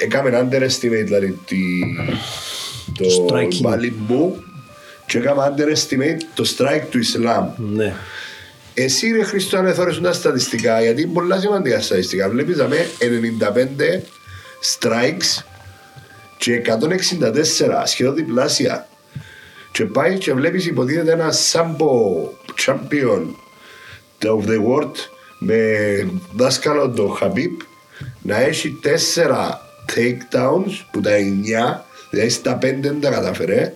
έκαμε underestimate δηλαδή τη- το Striking. Malibu και έκαμε underestimate το strike του Ισλάμ. Ναι. Εσύ ρε Χριστό αν εθώρεσουν τα στατιστικά, γιατί είναι πολλά σημαντικά στατιστικά. Βλέπεις δαμε 95 strikes και 164, σχεδόν διπλάσια. Και πάει και βλέπεις υποτίθεται ένα σάμπο champion of the world με δάσκαλο τον Χαμπίπ να έχει τέσσερα takedowns που τα εννιά, δηλαδή στα πέντε δεν τα καταφέρε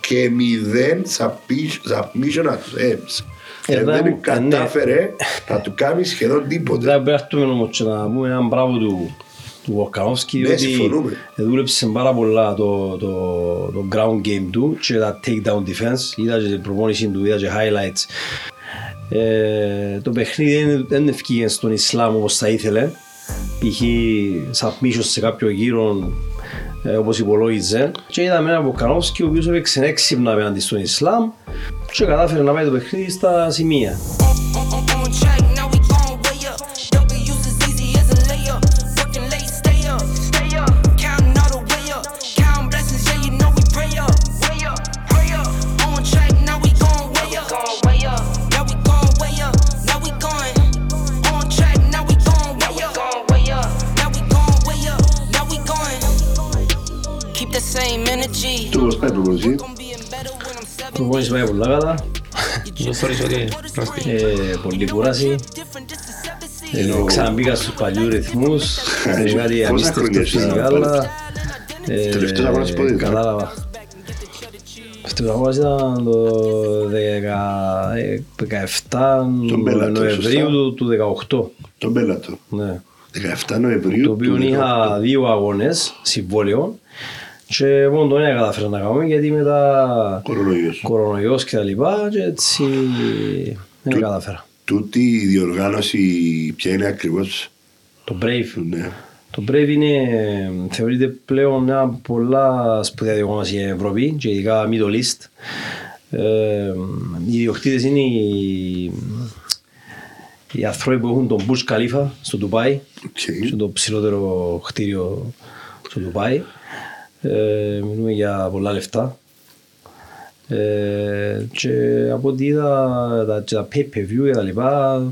και μηδέν submission- submission attempts. Ε, Ε, δεν- δεν ε, ναι. κατάφερε να του κάνει σχεδόν τίποτε. Δεν πρέπει να έρθουμε όμως και να πούμε έναν μπράβο του του Βοκανόφσκι Ναι, διότι συμφωνούμε. δούλεψε πάρα πολλά το, το, το ground game του και τα takedown defense είδα και την προπόνηση του, είδα και highlights ε, το παιχνίδι δεν- δεν ευκήγε στον Ισλάμ όπως θα ήθελε π.χ. submission σε κάποιο γύρο ε, όπως υπολόγιζε και είδαμε έναν Βοκανόφσκι ο οποίος έπαιξε έξυπνα απέναντι στον Ισλάμ και κατάφερε να πάει το παιχνίδι στα σημεία better when I'm seven. προπόνηση πάει πολλά καλά Δεν θεωρείς ότι πρόστιχε. ε, πολλή κούραση Different, this is 7 Ε, Ξαναμπήκα στους παλιούς ρυθμούς Είναι κάτι Πόσα απίστευτο χρόνια έχεις φυσικά να αλλά ε, Τελευταίος αγώνας πότε ήταν; Κατάλαβα Τελευταίος αγώνας ήταν το 10 ε, 17 Τον Bellator, Νοεμβρίου σωστά. του- του 18 Τον Μπέλατο. ναι. 17 Νοεμβρίου. Το οποίο του είχα 18. δύο αγώνες συμβόλαιο και μόνο τον ένα κατάφερα να κάνω γιατί μετά Κορονοϊός. κορονοϊός και τα λοιπά και έτσι δεν κατάφερα Τούτη η διοργάνωση ποια είναι ακριβώς; Το Brave Ναι. Το Brave είναι, θεωρείται πλέον μια πολλά σπουδαία διοργάνωση στην Ευρώπη και ειδικά Middle East. Ε, οι ιδιοκτήτες είναι οι, οι άνθρωποι που έχουν τον Burj Khalifa στο Ντουμπάι, Οκ. στο το ψηλότερο κτίριο στο Ντουμπάι. Ε, μιλούμε για πολλά λεφτά. Ε, και από ό,τι είδα τα, και τα pay-per-view και τα λοιπά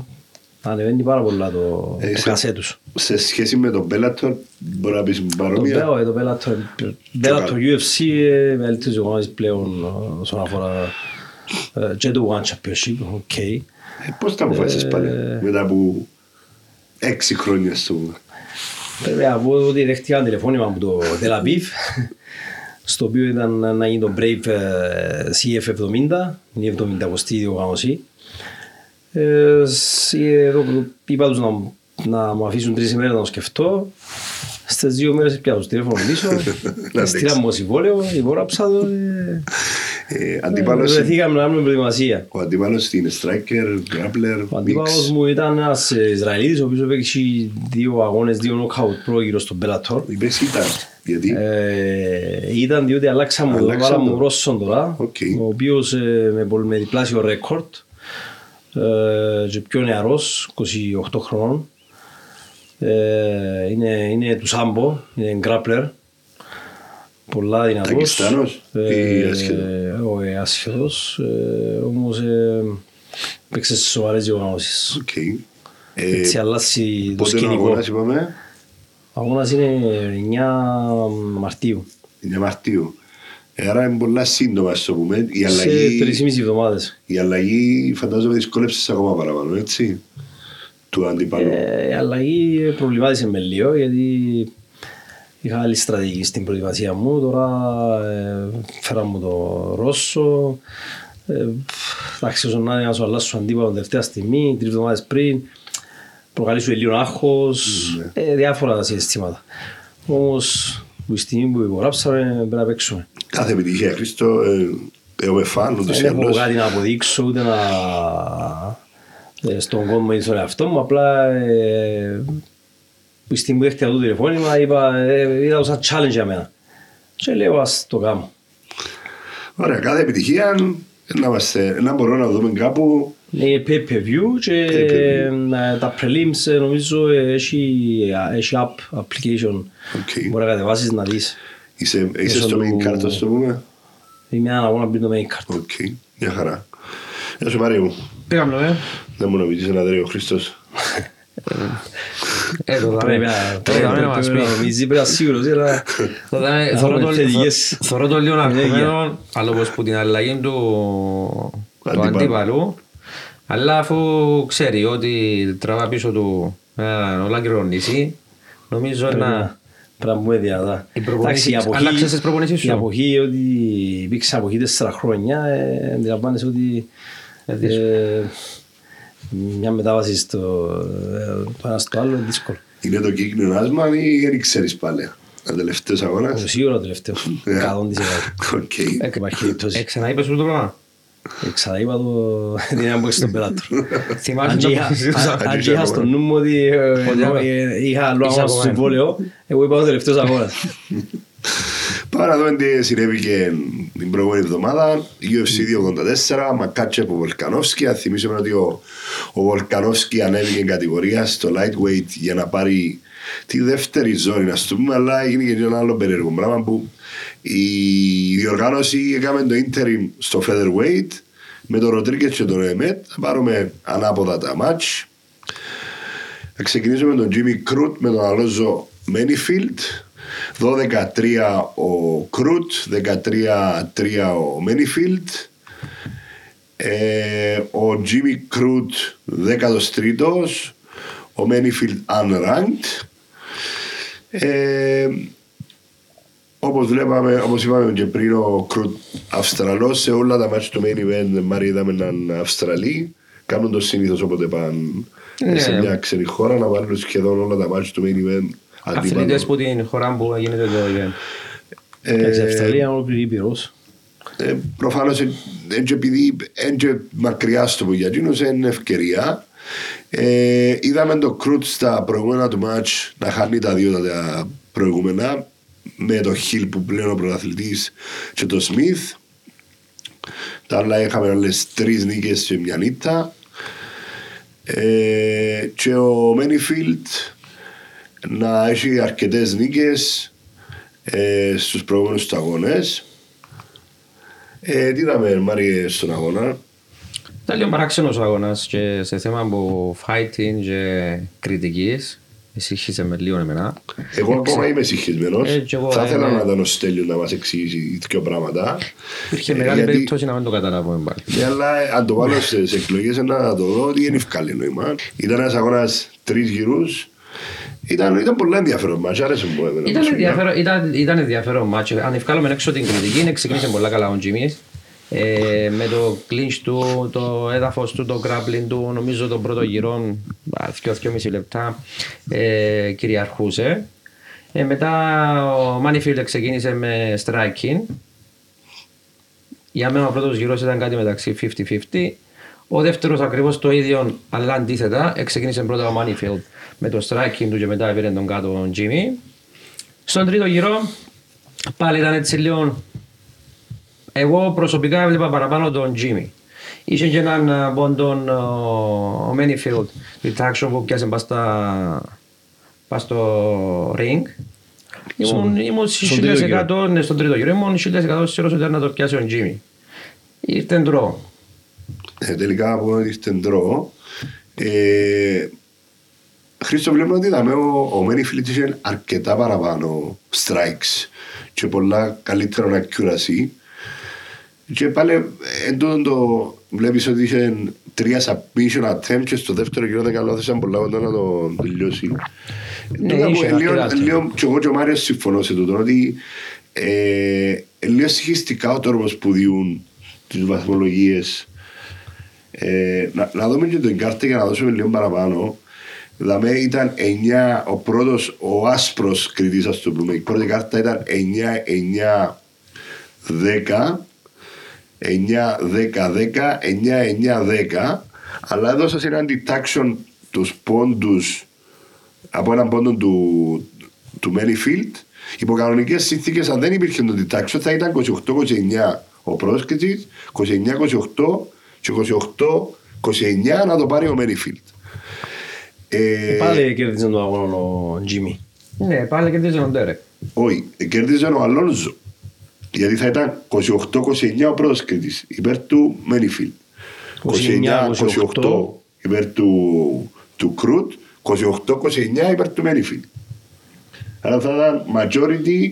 ανεβαίνει πάρα πολλά το, Ε, το σε- κασέ τους. Σε σχέση με τον Bellator μπορεί να πεις Το παρόμοια. Bellator, ε, το Bellator, Bellator καλό. UFC ε, μεγαλύτερες οργανώσεις πλέον ε, όσον αφορά ε, και το One Championship, οκ. Ε, Πώς τα αποφάσισες πάλι μετά από έξι χρόνια στο Πρέπει να πω ότι δέχτηκα ένα τηλεφώνημα από το Tel Aviv στο οποίο ήταν να γίνει το Brave ε, CF70, είναι η 70 διοργάνωση. Ε, σ- ε, εδώ που είπα τους να, να μου αφήσουν τρεις ημέρες να το σκεφτώ. Στις δύο μέρες πια το τηλέφωνο πίσω, Να στείλα μου συμβόλαιο, υπόγραψα το. Ε, Ε, αντίπαλος, Βρεθήκαμε να κάνουμε προετοιμασία. ο αντίπαλος είναι striker, grappler, Ο αντίπαλος mix. μου ήταν ένας ε, Ισραηλίτης, ο οποίος έπαιξε δύο αγώνες, δύο knockout πρόγυρο στον Bellator. Είπες ήταν, γιατί; Ε, ήταν διότι αλλάξαμε, Αλλάξαμε βάλαμε το. Ρώσον τώρα, Οκ. ο οποίος ε, με, πολ- με διπλάσιο record ε, και πιο νεαρός, 28 χρονών. Ε, είναι, είναι του Σάμπο, είναι grappler. Πολλά δυνατός. Νταγκιστάνος ή άσχετο; όχι, άσχετος. Ε, όμως ε, παίξε σε σοβαρές διοργανώσεις. Οκ. Ε, Έτσι αλλάζει το Πότε είναι ο σκηνικό. αγώνας είπαμε, Ο αγώνας είναι 9 Μαρτίου. είναι Μαρτίου. Ε, Άρα είναι πολλά σύντομα ας το πούμε. Η Σε αλλαγή, 3,5 εβδομάδες. η αλλαγή φαντάζομαι δυσκόλεψες ακόμα παραπάνω, έτσι, του αντίπαλου. Ε, η αλλαγή προβλημάτισε με λίγο γιατί είχα άλλη στρατηγική στην προετοιμασία μου. Τώρα ε, φέρα μου το Ρώσο. Ε, εντάξει, όσο να είναι να σου αλλάσω τον αντίπαλο την τελευταία στιγμή, τρεις εβδομάδες πριν, προκαλεί σου λίγο άγχος, ε, διάφορα συναισθήματα. Όμως, που η στιγμή που υπογράψαμε πρέπει να παίξουμε. Κάθε επιτυχία, Χρήστο, ε, έχουμε φαν, ούτως ή Δεν έχω άλλως. κάτι να αποδείξω ούτε να... ε, στον κόσμο ή στον εαυτό μου, απλά ε, που η στιγμή που δέχτηκα το τηλεφώνημα είπα, ε, είδα το σαν challenge για μένα. Και λέω ας το κάνω. Ωραία, κάθε επιτυχία να, είμαστε, να μπορούμε να δούμε κάπου Είναι pay-per-view και Pay-per-view. ε, τα prelims ε, νομίζω ε, έχει, έχει app, application. Οκ. Μπορεί να κατεβάσεις να δεις. Είσαι, είσαι Μέσω στο του- main card, ας το πούμε. Είναι μια αγώνα πριν το main card. Οκ, μια χαρά. Γεια σου Μάριο μου. Πήγαμε, ε. Δεν μου νομίζεις ένα τρίο ο Χριστός. Ε, το Πρέπει δάμε. να Το δάμε να μας πρέπει πει. να νομίζει, πρέπει να είναι σίγουρος. αλλά- Το δάμε- Να θωρώ έχουμε το- θετικές Θωρώ το λίγο ενέργεια. αρκωμένο, αλλά όπως που την αλλαγή του του Αντίπαλου. αντίπαλου. Αλλά αφού ξέρει ότι τραβά πίσω του έναν ολάκυρο νησί, νομίζω να... Πρέπει να πούμε διαδά. Οι προπονήσεις- Εντάξει, η αποχή- άλλαξες τις προπονήσεις σου; Η αποχή, ότι υπήρξε αποχή τέσσερα χρόνια, ε, αντιλαμβάνεσαι ότι Ε, δύσκολο. ε, μια μετάβαση στο ε, το ένα στο άλλο είναι δύσκολο. Είναι το κύκνιο άσμα ή δεν ξέρεις πάλι. Ο τελευταίος αγώνας. Σίγουρα το τελευταίο. Ναι. 100%. Οκ. Υπάρχει περίπτωση. Ε, ξαναείπες σου το πράγμα; Ε, Ξαναείπα το την έμποξη στον πελάτο. Θυμάσαι Αν το και είχα- που αν και είχα στο νου μου ότι ε, Ότι ενώ, άμα- ε, είχα άλλο Είσαι αγώνα στο από μένα. συμβόλαιο, εγώ είπα ο τελευταίος αγώνας. Πάμε να δούμε τι συνέβηκε την προηγούμενη εβδομάδα. UFC 284, Μακάτσεπ ο Βολκανόφσκι. Αν θυμίσουμε ότι ο, ο Βολκανόφσκι ανέβηκε κατηγορία στο lightweight για να πάρει τη δεύτερη ζώνη, να το πούμε, αλλά έγινε και ένα άλλο περίεργο πράγμα που η διοργάνωση έκαμε το interim στο featherweight με τον Ροντρίγκετ και τον Εμέτ. Θα πάρουμε ανάποδα τα match. Θα ξεκινήσουμε με τον Jimmy Crute με τον Αλόζο Μένιφιλτ. 12-3 ο Κρούτ, 13-3 ο Μένιφιλτ. Ε, ο Jimmy Κρούτ 13ος, ο Μένιφιλτ unranked. Ε, όπως βλέπαμε, όπως είπαμε και πριν, ο Κρούτ Αυστραλός σε όλα τα μάτια του main event, Μάρι είδαμε έναν Αυστραλή. Κάνουν το συνήθως όποτε πάνε Ναι. σε μια ξένη χώρα να βάλουν σχεδόν όλα τα μάτια του main event Αθλητές αντίπαλο. που την χώρα που γίνεται το event. Εντάξει, η Ε, Αυστραλία είναι ολόκληρη ήπειρος. ε, προφανώς ε, εν και επειδή εν και μακριά στο που για εκείνους είναι ευκαιρία ε, είδαμε το Κρούτ στα προηγούμενα του μάτς να χάνει τα δύο τα προηγούμενα με το Χιλ που πλέον ο πρωταθλητής και το Σμιθ τα άλλα είχαμε άλλες τρεις νίκες και μια νύχτα ε, και ο Μένιφιλτ να έχει αρκετές νίκες ε, στους προηγούμενους τους αγώνες ε, τι είδαμε Μάριε στον αγώνα; Ήταν λίγο παράξενος ο αγώνας και σε θέμα από fighting και κριτικής. Εσύχησε με λίγο εμένα. Εγώ ακόμα είμαι συγχυσμένος Ε, κι εγώ, θα ε, ήθελα ναι. να ήταν ο Στέλιος να μας εξηγήσει δύο πράγματα Υπήρχε Ε, μεγάλη γιατί- περίπτωση να μην το καταλάβουμε πάλι. Ναι, αλλά ε, αν το βάλω στις εκλογές να το δω ότι είναι ευκάλλη νόημα. Ήταν ένας αγώνας τρεις γύρους. Ήταν, ήταν πολύ ενδιαφέρον μας, άρεσε μου εμένα Ήταν προσωπικά. ενδιαφέρον, ήταν, ήταν ενδιαφέρον μάτσο. Αν ευκάλουμε έξω την κριτική, ξεκίνησε πολύ καλά ο Τζιμίς. Ε, με το clinch του, το έδαφος του, το grappling του, νομίζω τον πρώτο γύρο, 2-2,5 λεπτά, ε, κυριαρχούσε. Ε, μετά ο Μάνιφιλ ξεκίνησε με striking. Για μένα ο πρώτος γύρος ήταν κάτι μεταξύ 50-50. Ο δεύτερος ακριβώς το ίδιο, αλλά αντίθετα. Ε, Ξεκίνησε πρώτα ο Μάνιφιλ με το striking του και μετά πήρε τον κάτω τον Jimmy. Στον τρίτο γύρο πάλι ήταν έτσι λίγο... Εγώ προσωπικά έβλεπα παραπάνω τον Jimmy. Είχε και έναν α, πόντον α, ο Μένιφιλτ, retraction που πιάσε πας στα- πας στο ring. Ήμουν, ήμουν στον τρίτο 1000% ναι, στον τρίτο γύρο. Ήμουν 1000% σίγουρος ότι ήταν να το πιάσει ο Jimmy. Ήρθε ντρό. Ε, τελικά από ότι ήρθε ντρό. Ε, Χρήστο βλέπουμε ότι είδαμε ο, ο Μένιφιλτ είχε αρκετά παραπάνω strikes και πολλά καλύτερο accuracy και πάλι εν τούτον το βλέπεις ότι είχε τρία submission attempts και στο δεύτερο γύρο δεν καλώθησαν πολλά κοντά να το τελειώσει. Ναι, Τούτα που είχε ε, λίγο- αρκετά λίγο και εγώ και ο Μάριος συμφωνώ σε τούτο ότι ε, ε, λίγο συγχυστικά ο τρόπος που διούν τις βαθμολογίες ε, να, να δούμε και τον κάρτα για να δώσουμε λίγο παραπάνω. Δηλαδή ήταν 9, ο πρώτος, ο άσπρος κριτής ας το πούμε, η πρώτη κάρτα ήταν 9, 9, 10, 9, 10, 10, 9, 9, 10, αλλά έδωσα σε έναν deduction τους πόντους από έναν πόντο του, του Μένιφιλτ. Υπό κανονικές συνθήκες, αν δεν υπήρχε το deduction, θα ήταν 28-29 ο πρόσκριτης, 29-28 και 29 να το πάρει ο Μένιφιλτ. Ε, Πάλι κέρδισε τον αγώνα ο Τζίμι. Ναι, πάλι κερδίζει τον Ντέρεκ. όχι, κέρδιζε ο Αλόνζο. Γιατί θα ήταν 28-29 ο πρώτος κριτής, υπέρ του Μένιφιλτ. 29-28 υπέρ του, του Κρούτ, 28-29 υπέρ του Μένιφιλτ. Άρα θα ήταν majority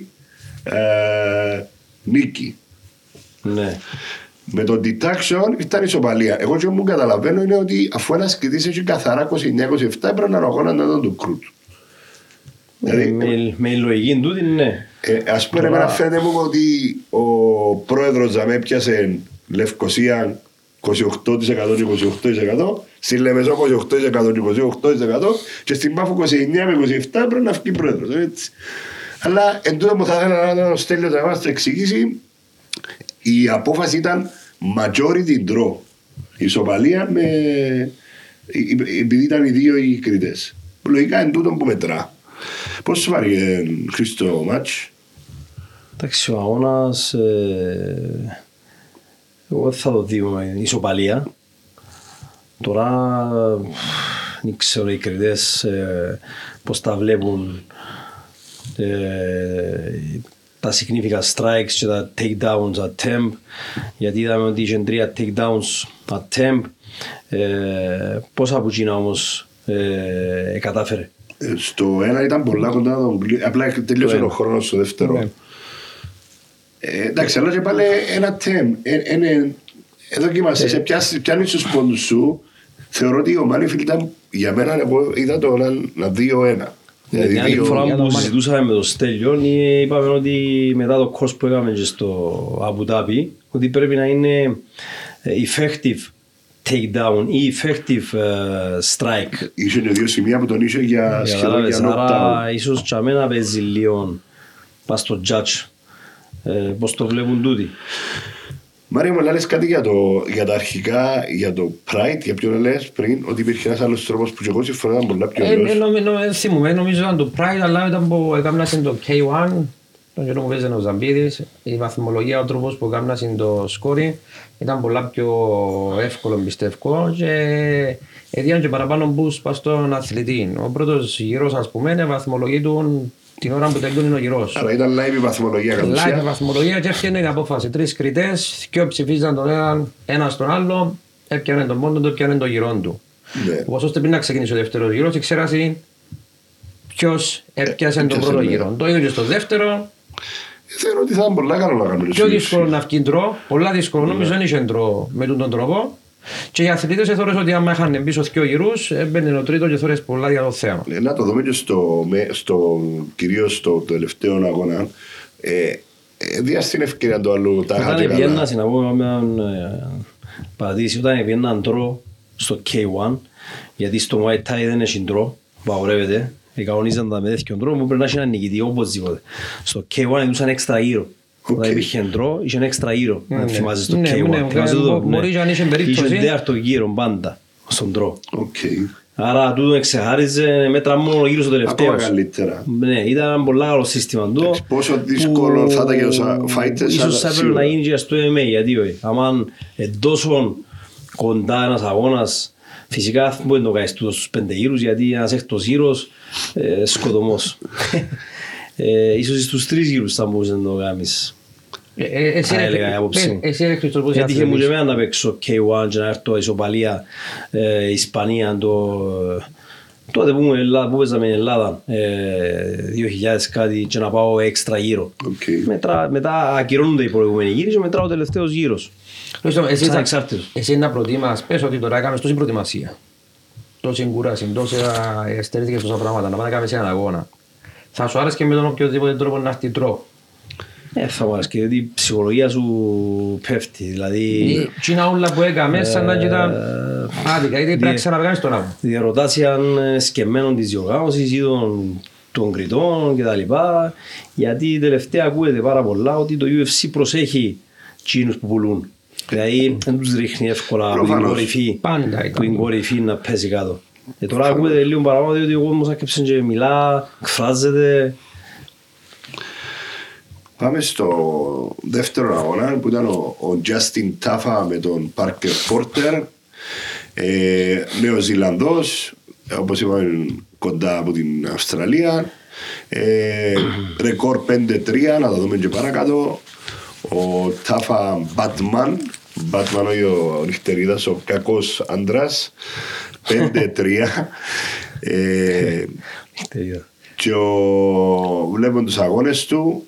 ε, νίκη. Ναι. Με τον deduction ήταν ισοπαλία. Εγώ και μου καταλαβαίνω είναι ότι αφού ένας κριτή έχει καθαρά 29-27 έπρεπε να είναι ο αγώνας να ήταν του Κρούτ. Δηλαδή, Με, με η λογική τούτη, ναι. ε, ας πούμε, εμένα φαίνεται μου ότι ο πρόεδρος Ζαμέ πιάσε Λευκοσία 28% και 28%, στη Λεμεσό 28% και 28% και στην Πάφο 29 με 27 πρέπει να βγει πρόεδρος. Έτσι. Αλλά εν τούτο που θα ήθελα να ο Στέλιος να μας το εξηγήσει, η απόφαση ήταν majority draw. Η ισοπαλία με... ε- ε- επειδή ήταν οι δύο οι κριτές. Λογικά εν τούτο που μετρά. Πώς σου πάρει ε, Χρήστο μάτς. Εντάξει, ο αγώνας ε, εγώ δεν θα το δω με ισοπαλία. Τώρα δεν ξέρω οι κριτές ε, πώς τα βλέπουν ε, τα significant strikes και τα takedowns attempt γιατί είδαμε ότι είχε τρία takedowns attempt ε, πόσα από εκείνα όμως ε, κατάφερε. Ε, Στο ένα ήταν πολλά κοντά να τον κλει- Απλά τελείωσε Το ο ένα. χρόνος στο δεύτερο. Ναι. Ε, εντάξει, αλλά και πάλι ένα τέμ. Ε, ε, ναι, Εδώ και είμαστε. Σε πιάσει- πιάνεις τους πόντους σου. Θεωρώ ότι ο Μάνιφιλ ήταν για μένα. Εγώ είδα το να, να 2-1. Δηλαδή Την άλλη δύο- φορά για που το Mani- συζητούσαμε με τον Στέλιο, ε, είπαμε ότι μετά το course που έκαμε και στο Αμπουδάπη, ότι πρέπει να είναι ε, effective takedown ή effective ε, strike. Είχε και δύο σημεία που τον είχε για σχεδόν Καταλάβες, για άρα knockdown. ίσως και αμένα παίζει λίγο πας στο judge. Ε, πώς το βλέπουν τούτοι. Μάρια μου, λες κάτι για, το, για τα αρχικά, για το Pride, για ποιον λες πριν, ότι υπήρχε ένας άλλος τρόπος που και εγώ συμφωνώ ήταν πολλά πιο Ε, ε, ωραίος. νομι- νο- ε, θυμούμαι, νομίζω ήταν το Pride, αλλά ήταν που έκανασαν το K1, τον καιρό που παίζανε ο Ζαμπίδης, η βαθμολογία, ο τρόπος που έκανασαν το σκόρι ήταν πολλά πιο εύκολο πιστεύω και έδιαν και παραπάνω boost πας στον αθλητή. Ο πρώτος γύρος ας πούμε βαθμολογεί του την ώρα που τελειώνει ο γυρός. Άρα ήταν live η βαθμολογία κατ' Live ουσία. βαθμολογία και έφτιανε η απόφαση. Τρεις κριτές, και ψηφίζαν τον έναν, ένα στον άλλο, έπιανε τον πόντο του, έπιανε τον γυρό του. Ναι. Όπως ώστε πριν να ξεκινήσει ο δεύτερος γύρος, ξέρασε ποιος έπιασε τον έπιασε, πρώτο ναι. γύρο. Το ίδιο και στο δεύτερο, Θεωρώ ότι θα ήταν πολλά καλό να κάνουμε πιο δύσκολο να βγει ντρό, πολλά δύσκολο, νομίζω δεν είχε ντρό με τον τον τρόπο. Και οι αθλητές θεωρούν ότι άμα είχαν πίσω δύο γυρούς, έμπαινε ο τρίτος και θεωρείς πολλά για το θέμα. Ε, Να το δούμε και στο, με- στο κυρίως στο τελευταίο αγώνα. Ε, ε, δια στην ευκαιρία του άλλου τα είχα και Όταν καλά. πιέννα, να πω μια ε, παρατήρηση, όταν πιέννα ντρό στο K1, γιατί στο Muay Thai δεν έχει ντρό, απαγορεύεται, ε, κανονίζαν τα με τέτοιον τρόπο, πρέπει να έχει ένα νικητή οπωσδήποτε. Στο K1 έδωσαν έξτρα γύρο. Όταν Οκ. υπήρχε draw, είχε έξτρα γύρο, Ναι, αν ναι. θυμάσαι στο Ναι, K1. ναι, Θυμάσαι μπο- το, μπορεί και αν είχε περίπτωση. Είχε τέταρτο γύρο πάντα στον draw. Οκ. Άρα τούτο εξεχάριζε μετρά μόνο γύρω στο τελευταίο. Ακόμα καλύτερα. Ναι, ήταν ένα πολύ καλό σύστημα του. Εντάξει, πόσο δύσκολο θα ήταν για τους fighters, Ίσως αλλά θα έπρεπε σίγουρα. να γίνει και στο MMA, γιατί όχι. Αν τόσο κοντά ένας αγώνας, φυσικά δεν μπορεί να το κάνεις τούτος στους πέντε γύρους, γιατί ένας έκτος γύρος, ε, σκοτωμός. ε, ίσως στους τρεις γύρους θα μπορούσες να το κάνεις. Ε, ε, Εσύ Θα ρε- έλεγα η άποψή ε, μου. εσύ ρε Χριστός, πώς Έτυχε μου και αθλητής. εμένα να παίξω K1 και να έρθω Ισοπαλία, ε, Ισπανία, το, τότε που, ήμουν Ελλάδα, που παίζαμε στην Ελλάδα, ε, 2000 κάτι και να πάω έξτρα γύρο. Οκ. Μετρά, μετά ακυρώνονται οι προηγούμενοι γύροι και μετρά ο τελευταίος γύρος. Χριστό, εσύ Σαν θα- εξάρτητος. Εσύ να προτιμάς, πες ότι τώρα έκαμες τόση προετοιμασία. Τόση εγκουράση, τόσα εστερήθηκες τόσα πράγματα, να πάει να κάνεις έναν αγώνα. Θα σου άρεσε και με τον οποιοδήποτε τρόπο να έρθει τρόπο. Ε, θα μου αρέσει γιατί η ψυχολογία σου πέφτει. Δηλαδή, Τι είναι όλα που έκαμε, σαν να ήταν άδικα, γιατί πρέπει να δι- ξαναβγάνεις τον αγώνα. διαρωτάς αν ε, σκεμμένον της διοργάνωσης ή των, των κριτών κτλ. Γιατί τελευταία ακούγεται πάρα πολλά ότι το UFC προσέχει τσίνους που πουλούν. Δηλαδή δεν τους ρίχνει εύκολα από την Προφανώς. κορυφή, Πάντα που ήταν. την κορυφή να πέσει κάτω. Και τώρα ακούγεται λίγο παραπάνω διότι ο κόσμος άρχισε και μιλά, εκφράζεται. Πάμε στο δεύτερο αγώνα που ήταν ο, ο Justin Tafa με τον Parker Porter. Ε, Νέο Ζηλανδό, όπως είπαμε, κοντά από την Αυστραλία. Ε, ρεκόρ 5-3, να τα δούμε και παρακάτω. Ο Τάφα Μπάτμαν, Μπάτμαν ο νυχτερίδας, ο κακός άντρας, 5-3. ε, και ο, βλέπουν τους αγώνες του,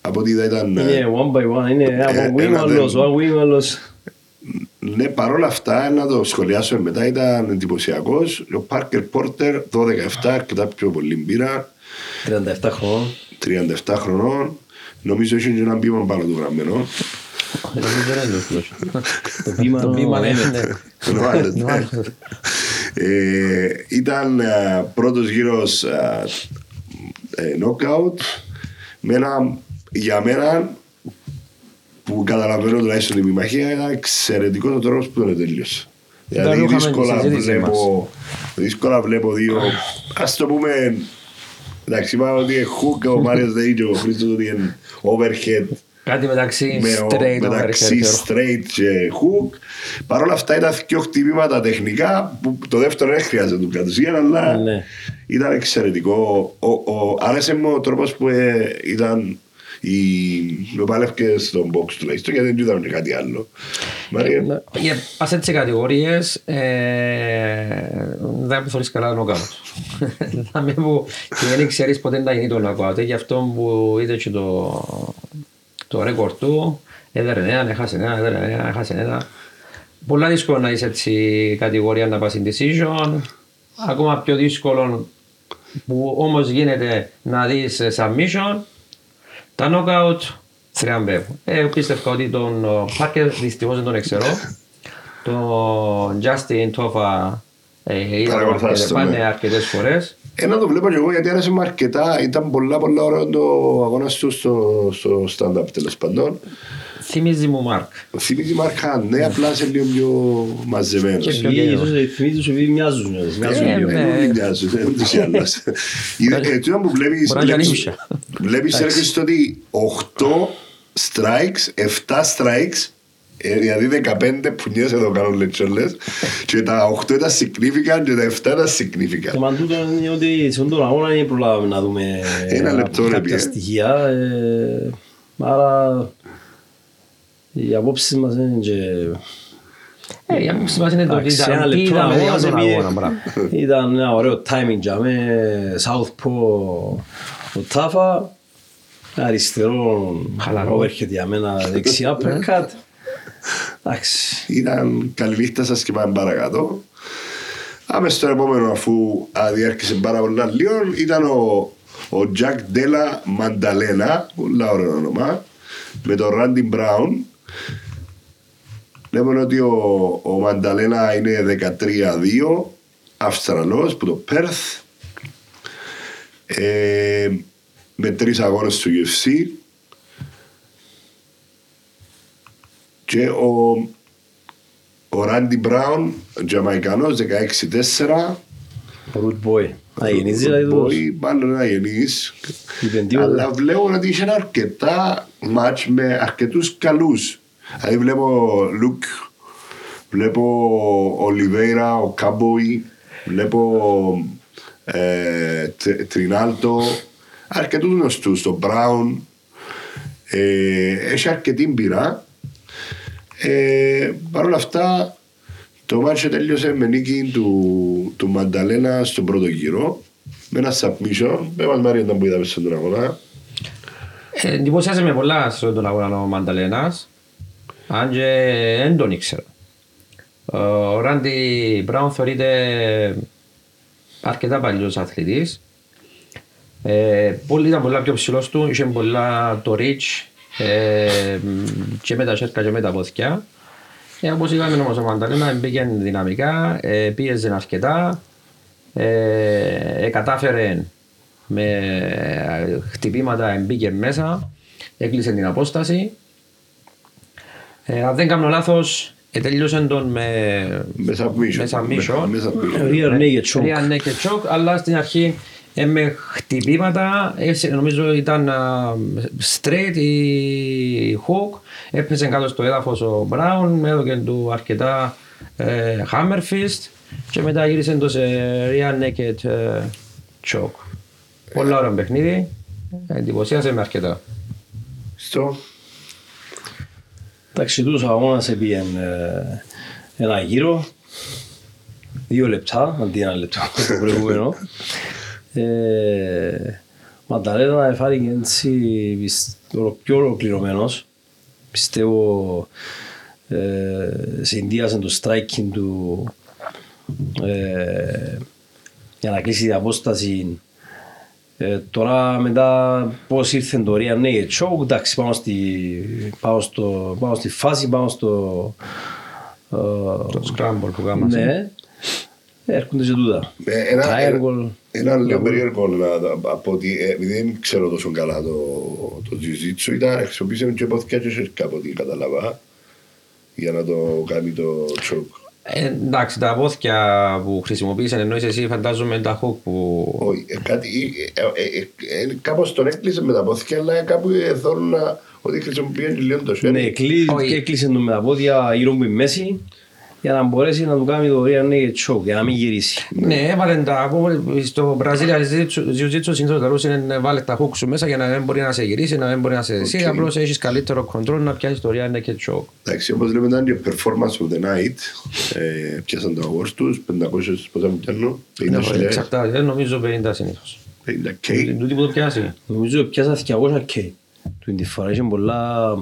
από ό,τι είδα ήταν... Είναι one by one, είναι Ε, ένα win ένα άλλος, δεν- one win άλλος. Ναι, παρόλα αυτά, να το σχολιάσουμε μετά, ήταν εντυπωσιακός. Ο Πάρκερ Πόρτερ, 12-7, αρκετά πιο πολύ μπύρα, 37 χρόνων. 37 χρονών. Νομίζω έχει και ένα μπήμα πάνω του γραμμένο. Νομίζω δεν είναι αυτός. Το βήμα Το βήμα είναι- είναι. Ενώ άλλος, Ενώ ναι. άλλος. Ε, ήταν ε, πρώτος γύρος ε, ε, knockout με ένα, για μένα που καταλαβαίνω τουλάχιστον την μαχία ήταν εξαιρετικός ο τρόπος που τον τέλειωσε. Δηλαδή είχαμε τη δύσκολα συζήτηση βλέπω, δύσκολα βλέπω δύο, ας το πούμε, εντάξει είπαμε ότι είναι hook ο Μάριος δεν και ο Χρήστος ότι είναι overhead Κάτι μεταξύ με ο- straight μεταξύ overhead. straight και hook. Παρ' όλα αυτά ήταν δύο χτυπήματα τεχνικά που το δεύτερο δεν χρειάζεται του κατ' ουσίαν, αλλά Ναι. ήταν εξαιρετικό. Ο, ο, άρεσε μου ο τρόπος που ε, ήταν οι με πάλευκες στον box τουλάχιστον γιατί δεν είδαμε και κάτι άλλο. Μαρία, Ναι. Για πας έτσι κατηγορίες ε, δεν που θωρείς καλά νοκάουτ. Δηλαδή που και δεν ξέρεις ποτέ να γίνει το νοκάουτ. Γι' αυτό που είδε και το, το ρεκόρ του έδερε ένα, έχασε ένα, έδερε ένα, έχασε ένα. Πολλά δύσκολο να είσαι έτσι κατηγορία να πας in decision. Ακόμα πιο δύσκολο που όμως γίνεται να δεις submission τα knockout θριαμβεύουν. Ε, πίστευα ότι τον Πάρκερ δυστυχώς δεν τον ξέρω. Τον Justin Τόφα ε, είδα Παρακολουθάς αρκετές- τον, ναι. πάνε αρκετές φορές. Ε, να το βλέπω και εγώ γιατί άρεσε μου αρκετά. Ήταν πολλά πολλά ωραίο το αγώνα του στο, στο stand-up τέλος πάντων. Θυμίζει μου Μάρκ. Θυμίζει Μαρχάν, ναι, απλά σε λίγο πιο μαζεμένος. Και πιο Ή γέλιος. ίσως θυμίζει τους επειδή μοιάζουν. μοιάζουν Ε, λίγο. ναι. Δεν μοιάζουν, ούτως ή άλλως. Είναι- ε, τούτο που βλέπεις, Μπορεί να είναι βλέπεις- ανήσια. βλέπεις ρε Χριστό, ότι 8 strikes, 7 strikes, ε, δηλαδή 15 πουνιές εδώ κάνουν λετσόλες και τα 8 ήταν significant και τα 7 ήταν Το significant. μαν τούτο είναι ότι σε τον αγώνα δεν προλάβαμε να δούμε Ένα λεπτό, ρε, κάποια πιέ. στοιχεία. ε, Άρα οι απόψεις μας είναι και... Ε, η άποψη μας είναι το ότι Εντάξει, ήταν- ένα τι λεπτό είδαμε αγώνας για τον επειδή αγώνα. μπράβο. Ήταν ένα ωραίο timing για με Southpaw ο Τάφα αριστερό Χαλαρό. overhead για μένα δεξιά uppercut εντάξει Ήταν καλή νύχτα σας και πάμε παρακάτω. Άμε στο επόμενο αφού αδιέρχησε πάρα πολλά λίγο ήταν ο, ο Jack Della Mandalena, πολύ ωραίο όνομα, με τον Randy Brown. Λέμε ότι ο, ο Μανταλένα είναι 13-2, Αυστραλός που το Perth. Ε, με τρεις αγώνες του UFC. Και ο, ο Ράντι Μπράουν, ο Τζαμαϊκανός, 16-4. Root boy αγενίζει δηλαδή το Μπορεί μάλλον να γεννείς. είπε τίποτα. Αλλά βλέπω ότι είχε αρκετά μάτς με αρκετούς καλούς. Δηλαδή βλέπω Λουκ, βλέπω Ολιβέιρα, ο Καμποϊ, βλέπω ε, Τε- Τρινάλτο, αρκετούς γνωστούς, τον Μπράουν. Ε, έχει αρκετή μπύρα. Ε, Παρ' όλα αυτά, το μάτσο τέλειωσε με νίκη του, του Μανταλένα στον πρώτο γύρο. Με ένα submission. Με μας Μάρια ήταν που είδαμε στον αγώνα. Ε, Εντυπωσιάζε με πολλά στον τον αγώνα ο Μανταλένας. Αν και δεν τον ήξερα. Ο Ράντι Μπράουν θεωρείται αρκετά παλιός αθλητής. Ε, πολύ, ήταν πολλά πιο ψηλός του, είχε πολλά το reach ε, και με τα σέρκα και με τα πόθηκια. Ε, όπως είπαμε όμως ο Μανταλένα μπήκε δυναμικά, ε, πίεζε αρκετά, ε, κατάφερε με χτυπήματα μπήκε μέσα, έκλεισε την απόσταση. Ε, αν δεν κάνω λάθος, ε, τελείωσε τον με, Με submission. με submission. Με submission. Rear naked choke. Rear naked choke, αλλά στην αρχή ε, με χτυπήματα, έτσι, νομίζω ήταν α, straight ή hook, έπεσε κάτω στο έδαφος ο Μπράουν, έδωκε του αρκετά ε, Hammer Fist και μετά γύρισε το σε Real Naked ε, Choke. Πολύ ωραίο παιχνίδι. Εντυπωσίασε με αρκετά. Στο. Εντάξει, τούτος ο αγώνας έπιεν ε, ένα γύρο, δύο λεπτά, αντί ένα λεπτό το προηγούμενο. Ε, Μανταλένα εφάρηκε έτσι πισ- ολο- πιο ολοκληρωμένος. Πιστεύω ε, συνδύασε το striking του ε, για να κλείσει την απόσταση ε, τώρα μετά πώς ήρθε το Real Naked Show, εντάξει πάω στη, πάω στο, πάω στη φάση, πάω στο... ε, Το scramble που κάναμε. ναι, έρχονται σε τούτα. Ε, ένα- Triangle. Ένα λίγο περίεργο να, από ότι ε, επειδή δεν ξέρω τόσο καλά το, το jiu-jitsu ήταν χρησιμοποιήσαμε και πόθηκια και σέρκα από ό,τι κατάλαβα για να το κάνει το τσόκ. Ε, εντάξει, τα πόθηκια που χρησιμοποίησαν εννοείς εσύ φαντάζομαι τα hook που... Όχι, ε, κάτι, ε, ε, ε, ε, κάπως τον έκλεισε με τα πόθηκια αλλά κάπου ε, θέλουν να, ότι χρησιμοποιούν και λίγο το Ναι, χέρι. κλεί- Όχι. και έκλεισε το με τα πόδια γύρω από η μέση για να μπορέσει να του κάνει το Real Naked Show, για να μην γυρίσει. Ναι, έβαλε τα hook στο Brazilian Jiu-Jitsu συνήθως τα λούσια είναι βάλε τα hook σου μέσα για να δεν μπορεί να σε γυρίσει, να δεν μπορεί να σε εσύ, Οκ. απλώς έχεις καλύτερο control να πιάσεις το rear naked choke. Εντάξει, όπως λέμε ήταν και performance of the night. Ε, πιάσαν το awards τους, 500 πόσα μου πιάνω, 50.000, Εξαρτάται, νομίζω 50 συνήθως. 50k. Τούτη που το πιάσει. Νομίζω πιάσα 200k. Του την φορά είχε πολλά,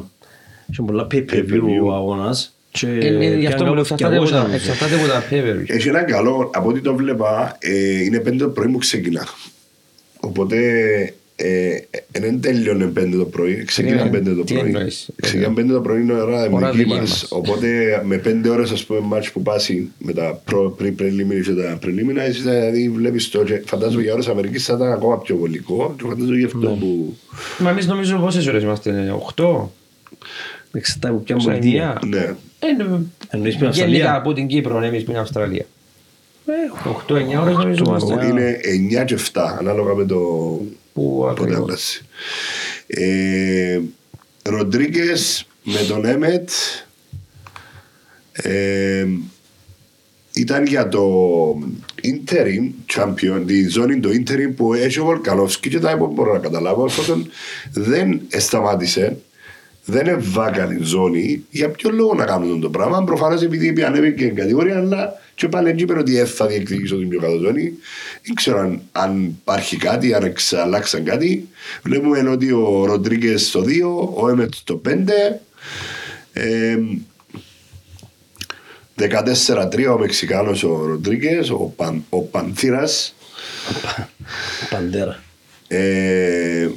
είχε πολλά pay-per-view Pay-per-view. ο αγώνας και Ε, ε, Γι' αυτό πιάνε μου κάπου εξαρτάται από 200 τα- νομίζω. εξαρτάται από τα pay-per-view. Έχει ένα καλό, από ό,τι το βλέπα, ε, είναι πέντε το πρωί μου ξεκινά. Οπότε ε, ε, δεν τελειώνει πέντε το πρωί, ξεκινά Ναι, πέντε το τι πρωί. εννοείς, Ξεκινά πέντε το πρωί είναι η ώρα Ώρα δική δική μας. μας. Οπότε με πέντε ώρες ας πούμε μάτς που πάσει με τα προ, pre-preliminary και τα preliminary δηλαδή βλέπεις το και φαντάζομαι για ώρες Αμερικής θα ήταν ακόμα πιο βολικό και φαντάζομαι γι' αυτό που... Μα εμείς νομίζω πόσες ώρες είμαστε, 8, Εξαρτάται από ποια Σαν πολιτεία. εννιά. Ναι. Εννοείς την Γενικά Αυστραλία. από την Κύπρο, εμείς που είναι Αυστραλία. 8-9 ώρες νομίζω είμαστε. Είναι 9 και 7 ανάλογα με το Πού πότε ακριβώς; έβρασε. Ε, Ροντρίγκες με τον Έμετ ε, ήταν για το interim champion, τη ζώνη του interim που έχει ο Βολκανόφσκι και τα που μπορώ να καταλάβω ωστόσο δεν σταμάτησε δεν εβάκανε ζώνη. Για ποιο λόγο να κάνουν το πράγμα; Προφανώς επειδή ανέβηκε η κατηγορία αλλά και πάλι εκεί είπε ότι δεν θα διεκδικήσω την πιο κάτω ζώνη. Δεν ξέρω αν, αν υπάρχει κάτι αν εξ- αλλάξαν κάτι. Βλέπουμε ότι ο Ροντρίγκες στο 2 ο Έμετς στο 5 ε, 14-3 ο Μεξικάνος ο Ροντρίγκες, ο, Παν, ο Πανθύρας. Παντέρα. ε,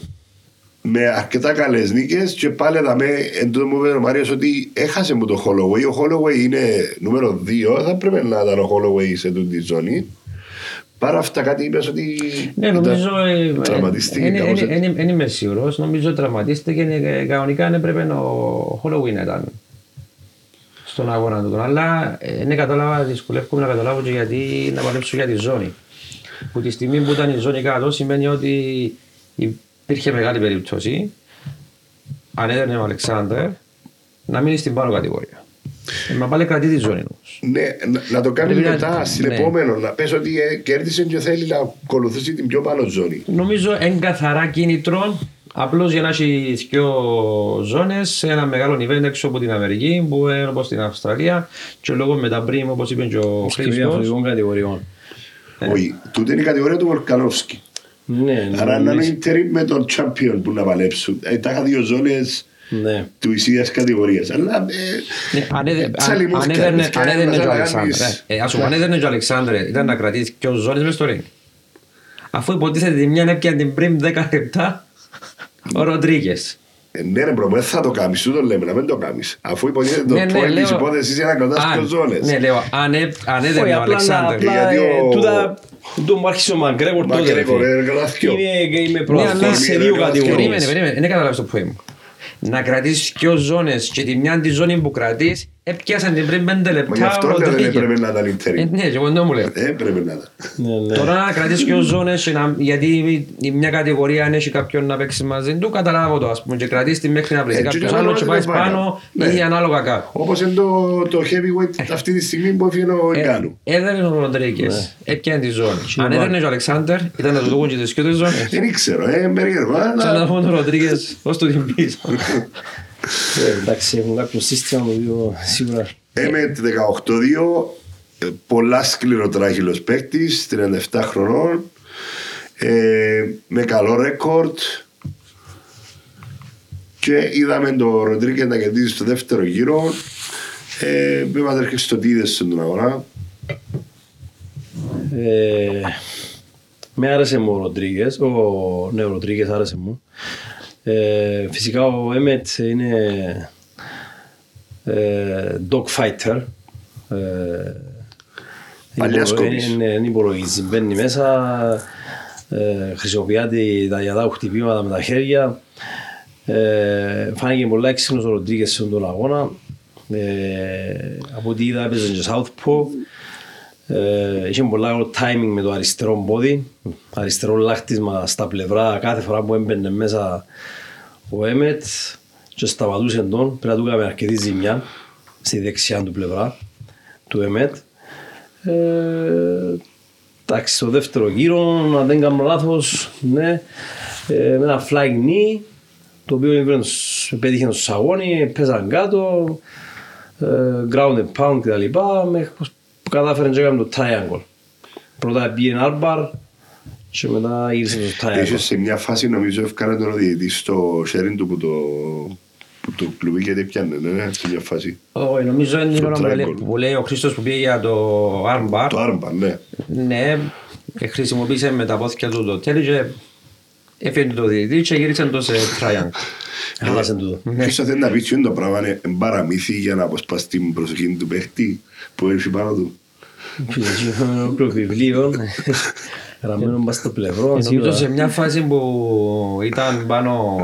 με αρκετά καλές νίκες και πάλι θα με εν τω μου είπε ο Μάριος ότι έχασε μου το Holloway. Ο Holloway είναι νούμερο 2, θα πρέπει να ήταν ο Holloway σε τούτη τη ζώνη. Παρά αυτά κάτι είπες ότι Ναι, ήταν- νομίζω. ε, ε, τραυματίστηκε ε, ε, κάπως ε, έτσι. ε, Δεν είμαι σίγουρος. Νομίζω τραυματίστηκε. ε, Κανονικά δεν έπρεπε ο Halloween να ήταν στον αγώνα του. Αλλά ε, δεν κατάλαβα, δυσκολεύομαι να καταλάβω και γιατί να παλέψω για τη ζώνη. Που τη στιγμή που ήταν η ζώνη κάτω σημαίνει ότι υπήρχε μεγάλη περίπτωση αν έδερνε ο Αλεξάνδρ να μείνει στην πάνω κατηγορία. Ε, Μα πάλι κρατεί τη ζώνη όμως. Ναι, να, να το κάνει Πρέπει να- μετά, στην ναι. επόμενο. Να πες ότι ε, κέρδισε και θέλει να ακολουθήσει την πιο πάνω ζώνη. Νομίζω είναι καθαρά κίνητρο απλώς για να έχει δύο ζώνες σε ένα μεγάλο event έξω από την Αμερική που είναι όπως την Αυστραλία και λόγω με τα πριν όπως είπε και ο Και Χρήστος διαφορετικών κατηγοριών. Όχι, τούτη είναι η κατηγορία του Βολκανόφσκι. Ναι, Άρα να νομίζω- είναι interim με τον champion που να παλέψουν. Ε, τα είχα δύο ζώνες Ναι. του ίδιας κατηγορίας. Αλλά ε, Ναι, αν έδε- αν- τσαλιμούθκια, αν έδερνε παιδιά, αν έδερνε να και ο κάνεις- Αλεξάνδρ ε, ας πούμε, αν έδερνε και ο Αλεξάνδρ ήταν να κρατήσει και ο ζώνες μες στο ring αφού υποτίθεται τη μια έπιανε την πριν 10 λεπτά ο Ροντρίγκες Ε, ναι, ρε μπρο, δεν θα το κάνεις, σου το λέμε, να μην το κάνεις. Αφού υποτίθεται το Ναι, ναι, point της λέω- υπόθεσης είναι να κρατάς Αν- πιο ζώνες. Ναι, λέω, αν έ- αν Όχι, έδερνε ο απλά, Αλεξάνδρ απλά γιατί ε, ο- τούτα το μου άρχισε ο Μαγκρέγορ τότε. Μαγκρέγορ, ρε, ε, φίλε. καλά θκυο. Είμαι, είμαι Ναι, προαθής αλλά- σε δύο Περίμενε, κατηγορίες. Περίμενε, περίμενε, δεν καταλάβεις το point μου. Να κρατήσεις δυο ζώνες και τη μια τη ζώνη που κρατείς έπιασαν την πριν πέντε Μα γι' λεπτά αυτό ο λέω δεν Ροντρίγκες. έπρεπε να ήταν Ε, interim. Ναι, και εγώ δεν μου λέω. Δεν έπρεπε να ήταν. Ναι, ναι. Τώρα να κρατήσεις και ο ζώνες και να- γιατί η- η μια κατηγορία αν έχει κάποιον να παίξει μαζί του καταλάβω το ας πούμε και κρατήσεις τη μέχρι να βρεθεί Έτσι, κάποιος και άλλος και να πάει πάει πάνω Ναι. ή ανάλογα κάτω. Όπως είναι το, το heavyweight αυτή τη στιγμή που έφυγε ο Εγκάνου. Έδερνε ο Ροντρίγκες, έπιανε τη ζώνη. Αν έδερνε ο Αλεξάνδερ ήταν να του δουν και τις δυο τις ζώνες. Δεν ήξερα, ε, περίεργο, Σαν να αλλά... δούμε τον Ροντρίγκες ως του την πίσω. Ε, Εντάξει, έχουν κάποιο σύστημα το οποίο σίγουρα Έμετ 18-2, ε, πολλά σκληροτράχυλος παίκτης, 37 χρονών, ε, με καλό ρεκόρτ και είδαμε τον Ροντρίγκε να κερδίζει στο δεύτερο γύρο. Ε, με πατέρχες στο τι είδες στον αγορά. Ε, με άρεσε μου ο Ροντρίγκες, ο, ναι, ο Ροντρίγκες άρεσε μου. Ε, φυσικά ο Έμετ είναι ε, dog fighter. Ε, Παλιάς δεν υπολο- κόμπης. είναι- Δεν υπολογίζει, μπαίνει μέσα, ε, χρησιμοποιεί τη- τα γιαδά χτυπήματα με τα χέρια. Ε, φάνηκε πολλά έξυπνος ο Ροντρίγκες σε τον αγώνα. Ε, από ό,τι είδα έπαιζε και Southpaw. Ε, είχε πολλά καλό timing με το αριστερό πόδι, αριστερό λάχτισμα στα πλευρά κάθε φορά που έμπαινε μέσα ο Έμετ και σταματούσε τον, πρέπει να του έκαμε αρκετή ζημιά στη δεξιά του πλευρά του Έμετ. Ε, εντάξει, στο δεύτερο γύρο, αν δεν κάνω λάθος, ναι, ε, με ένα flying knee, το οποίο έπαιρνε στο- πέτυχε στο σαγόνι, πέσαν κάτω, ε, ground and pound και τα λοιπά, μέχρι που κατάφερε και έκανε το triangle. Πρώτα πήγε armbar και μετά γύρισε στο Είχε triangle. σε μια φάση νομίζω έφκανε τον διαιτητής στο sharing του που το, που το κλουβί γιατί πιάνε, ναι, σε μια φάση. Όχι, νομίζω είναι την Στο ώρα που λέει- triangle. που λέει ο Χρήστος που πήγε για το armbar. Το άρμπα, ναι. Ναι, και χρησιμοποίησε με τα πόθηκια του το τέλει και έφυγε το διαιτητή και γύρισε το σε triangle. Χάλασε τούτο. Ποιος θα θέλει να πεις τι είναι το πράγμα είναι παραμύθι για να αποσπάσει την προσοχή του παίχτη που έχει πάνω του. Πήγε εκεί με ολόκληρο βιβλίο, γραμμένο μπας στο πλευρό, Νομίζω σίγουρα. σε μια φάση που ήταν πάνω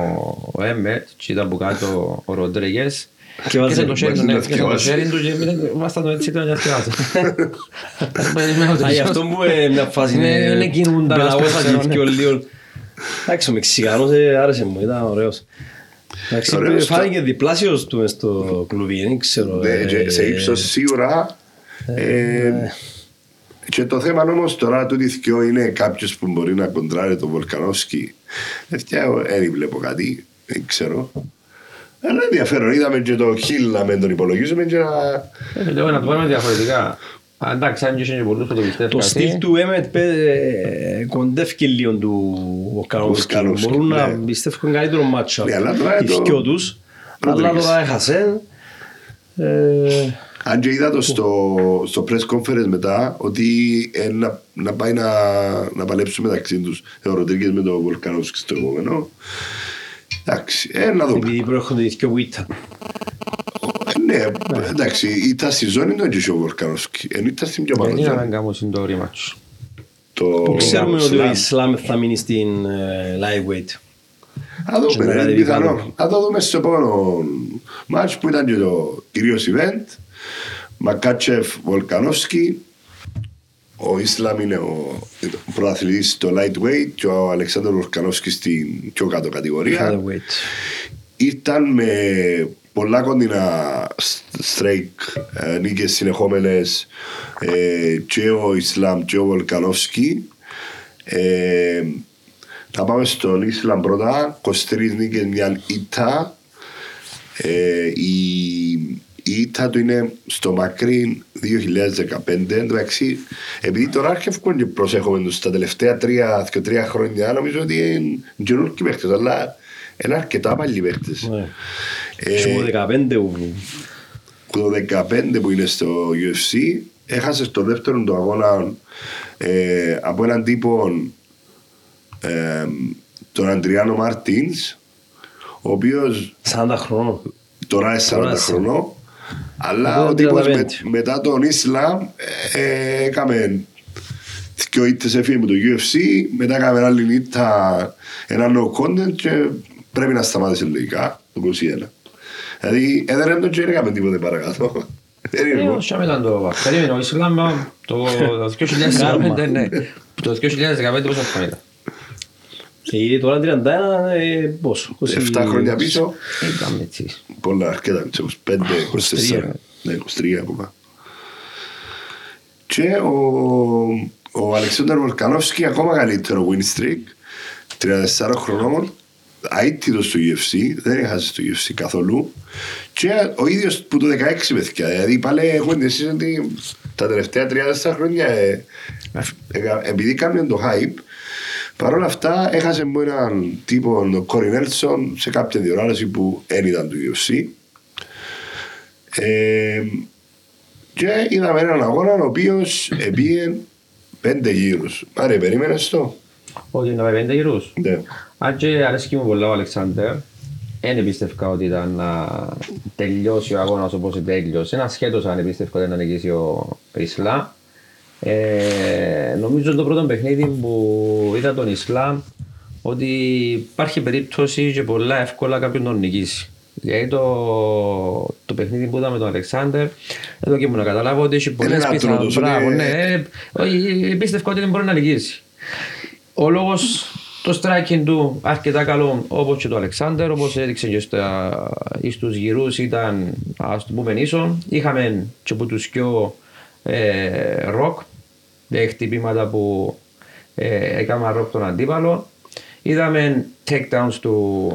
ο Έμετ και ήταν που κάτω ο Ροντρίγες Και βάζει- και το χέρι του, βάζει ναι, να και το θκιβάζει. χέρι του και μείνε- βάσταν το έτσι ήταν για θκιβάζει. Περιμένω Α, το γι' αυτό που ε, μια φάση Ναι, είναι είναι κινούντα, πελαγώσα ξέρω, και ναι. πιο λίγο. Εντάξει, ο Μεξικάνος ε, άρεσε μου, ήταν ωραίος. Εντάξει, Ωραίος, φάνηκε διπλάσιος του μες στο κλουβί, δεν ξέρω. Ναι, ε, και σε ύψος σίγουρα. ε, Και το θέμα όμως τώρα του θυκιό είναι κάποιος που μπορεί να κοντράρει τον Βολκανόφσκι. Δεν βλέπω κάτι, δεν ξέρω. Αλλά ενδιαφέρον, είδαμε και το Χιλ να μην τον υπολογίζουμε και να. Ε, Λέω να το πάρουμε διαφορετικά. Α, Εντάξει, αν και είχε και πολλούς που το πιστεύουν Το στυλ του Έμετ ε, κοντεύει λίγο του Βολκανόφσκι. Βολκανόφσκι, Μπορούν να ναι. πιστεύουν καλύτερο μάτσο Ναι, αλλά τώρα οι το- δυο τους. Αλλά Ροντρίγκες. τώρα έχασε. Ε, Αν και είδα το στο, στο press conference μετά ότι ε, να, να πάει να, να παλέψουν μεταξύ τους ο Ροντρίγκες με τον Βολκανόφσκι στο επόμενο. Εντάξει, ε, να δούμε. Επειδή προέρχονται οι δυο που ήταν. Ε, ναι, εντάξει, ήταν στη ζώνη του έτσι ο Βολκανόφσκι. Εν ήταν στην πιο πάνω Δεν είναι ζώνη. ανάγκη όμως είναι το rematch. Το Ξέρουμε ότι ο Σλάμ. Ισλάμ θα μείνει στην ε, lightweight. Θα δούμε, Και να είναι κατεβεί πιθανό. κάτω. Θα το δούμε στο επόμενο μάτς που ήταν και το κυρίως event. Μακάτσεφ Βολκανόφσκι. Ο Ισλάμ είναι ο προαθλητής στο lightweight και ο Αλεξάνδρου Βολκανόφσκι στην πιο κάτω κατηγορία. Featherweight. Ήταν με πολλά κοντινά strike ε, νίκες συνεχόμενες ε, και ο Ισλάμ και ο Βολκανόφσκι. Ε, θα πάμε στον Ισλάμ πρώτα. 23 νίκες, μια ήττα. Ε, η, η ήττα του είναι στο μακρύ 2015. Εντάξει, επειδή τώρα άρχευκον και προσέχουμε τους τα τελευταία τρία, και τρία χρόνια, νομίζω ότι είναι καινούργιοι παίχτες, αλλά είναι αρκετά παλιοί παίχτες. Ναι. Ε, Και εγώ 15 που το 15 που είναι στο UFC έχασε στο δεύτερο του αγώνα ε, από έναν τύπο ε, τον Αντριάνο Μαρτίνς ο οποίος 40 χρονών. τώρα είναι 40 Τώρα είναι χρονών αλλά Εγώ ο τύπος 35. με, μετά τον Ισλάμ ε, έκαμε δυο ήττες έφυγε με το UFC μετά έκαμε άλλη ήττα ένα no content και πρέπει να σταμάτησε λογικά το 21 Δηλαδή, έδεραν τον και δεν έκαμε τίποτε παρακάτω. Δεν είναι Ε, εγώ. όσο ήταν το Περίμενε, ο Ισλάμ το 2015, ναι. Το 2015 πόσο χρόνο ήταν. Και τώρα 31, ε, πόσο. 7 χρόνια πίσω, Ήταν έτσι. πολλά αρκετά, 25, 24, ναι, 23 ακόμα. Και ο, ο Αλεξάνδρ Βολκανόφσκι ακόμα καλύτερο win streak, 34 χρονών, αίτητος στο UFC, δεν έχασες στο UFC καθόλου. Και ο ίδιος που το 16 παιδιά, δηλαδή πάλι έχουμε την αίσθηση ότι τα τελευταία 34 χρόνια, ε, ε, επειδή κάνουν το hype, Παρ' όλα αυτά έχασε με έναν τύπο, τον Κόρι Νέλσον, σε κάποια διοργάνωση που δεν ήταν του UFC. Ε, και είδαμε έναν αγώνα ο οποίος επήγε πέντε γύρους. Άρα, περίμενες το. Ότι είναι τα πέντε γύρους. Ναι. Αν και αρέσκει μου πολλά ο Αλεξάνδερ, δεν πίστευκα ότι ήταν να τελειώσει ο αγώνας όπως τέλειωσε. Ασχέτως αν πίστευκα ότι να νικήσει ο Ισλάμ. Ε, νομίζω το πρώτο παιχνίδι που είδα τον Ισλάμ ότι υπάρχει περίπτωση και πολλά εύκολα κάποιον τον νικήσει. Γιατί το, το παιχνίδι που είδαμε τον Αλεξάνδερ, εδώ και μου να καταλάβω ότι έχει πολλές ένα πιθανότητες. τρότος, Μπράβο, είναι- ναι, ε, όχι, πίστευκα ότι δεν μπορεί να νικήσει. Ο λόγος το striking του αρκετά καλό όπως και το Αλεξάνδερ, όπως έδειξε και στα, στου γυρούς ήταν ας το πούμε ίσον. Είχαμε και από του πιο ε, ροκ, ε, χτυπήματα που ε, έκαναν ροκ τον αντίπαλο. Είδαμε takedowns του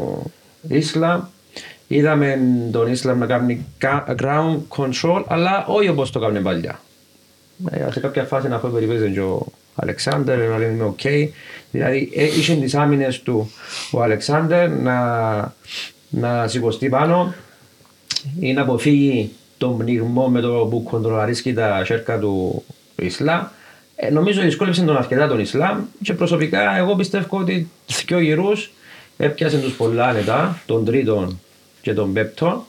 Ισλαμ. Είδαμε τον Ισλαμ να κάνει κα- ground control, αλλά όχι όπως το έκανε παλιά. Ε, σε κάποια φάση να πω περιπέζε και ο Αλεξάνδερ, να λέμε οκ. Δηλαδή ε, είχε τις άμυνες του ο Αλεξάνδερ να, να σηκωστεί πάνω ή να αποφύγει τον πνιγμό με το που κοντρολαρίσκει τα σέρκα του Ισλάμ. Ε, νομίζω δυσκόλεψε τον αρκετά τον Ισλάμ και προσωπικά εγώ πιστεύω ότι δύο γυρούς έπιασε τους πολλά άνετα, τον τρίτον και τον πέπτον.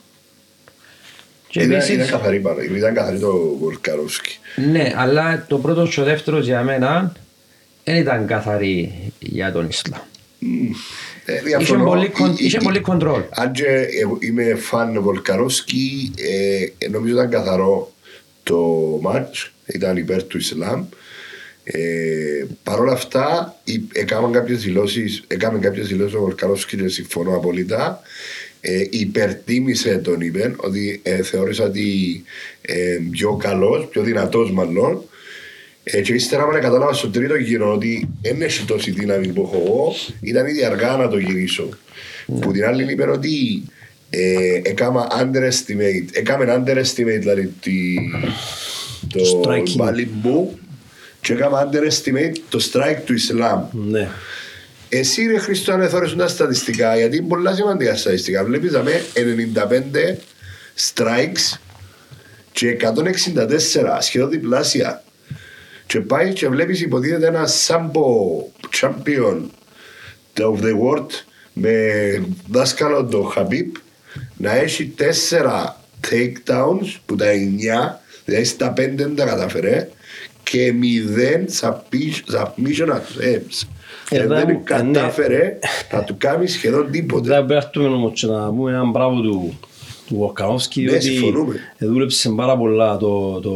Και Ήταν, επίσης- ήταν καθαρή πάρα, ήταν καθαρή το Βολκαρόφσκι. ναι, αλλά το πρώτο και ο δεύτερος για μένα δεν ήταν καθαρή για τον Ισλάμ. Ε, Είχε διαφωνώ. πολύ, Ε, κον- ε, είχε ε, πολύ κοντρόλ. Αν και εγώ είμαι φαν Βολκαρόφσκι, ε, νομίζω ήταν καθαρό το μάτς, ήταν υπέρ του Ισλάμ. Ε, Παρ' όλα αυτά, υ- έκαναν κάποιες δηλώσεις, έκαμε κάποιες δηλώσεις ο Βολκαρόφσκι και συμφωνώ απολύτω. Ε, υπερτίμησε τον είπε ότι ε, θεώρησα ότι ε, πιο καλός, πιο δυνατός μάλλον ε, και ύστερα με κατάλαβα στο τρίτο γύρο ότι δεν έχει τόση δύναμη που έχω εγώ, ήταν ήδη αργά να το γυρίσω. Που την άλλη είπε ότι ε, έκανα underestimate, έκαμε underestimate δηλαδή τη, το Striking. μπάλι μου και έκανα underestimate το strike του Ισλάμ. Ναι. Εσύ ρε Χριστό αν εθώρεσουν τα στατιστικά γιατί είναι πολλά σημαντικά στατιστικά. Βλέπεις δαμε 95 strikes και 164 σχεδόν διπλάσια. Και πάει και βλέπεις υποτίθεται ένα σάμπο champion of the world με δάσκαλο το Χαμπίπ να έχει τέσσερα takedowns που τα εννιά δηλαδή στα πέντε δεν τα καταφέρε και μηδέν submission- submission attempts. Ε, Ε, δεν δεν μου- ε, ναι. κατάφερε να του κάνει σχεδόν τίποτε. Δεν πρέπει να έρθουμε όμως και να πούμε έναν μπράβο του του Βοκανόφσκι Ναι, ότι συμφωνούμε. δούλεψε πάρα πολλά το, το,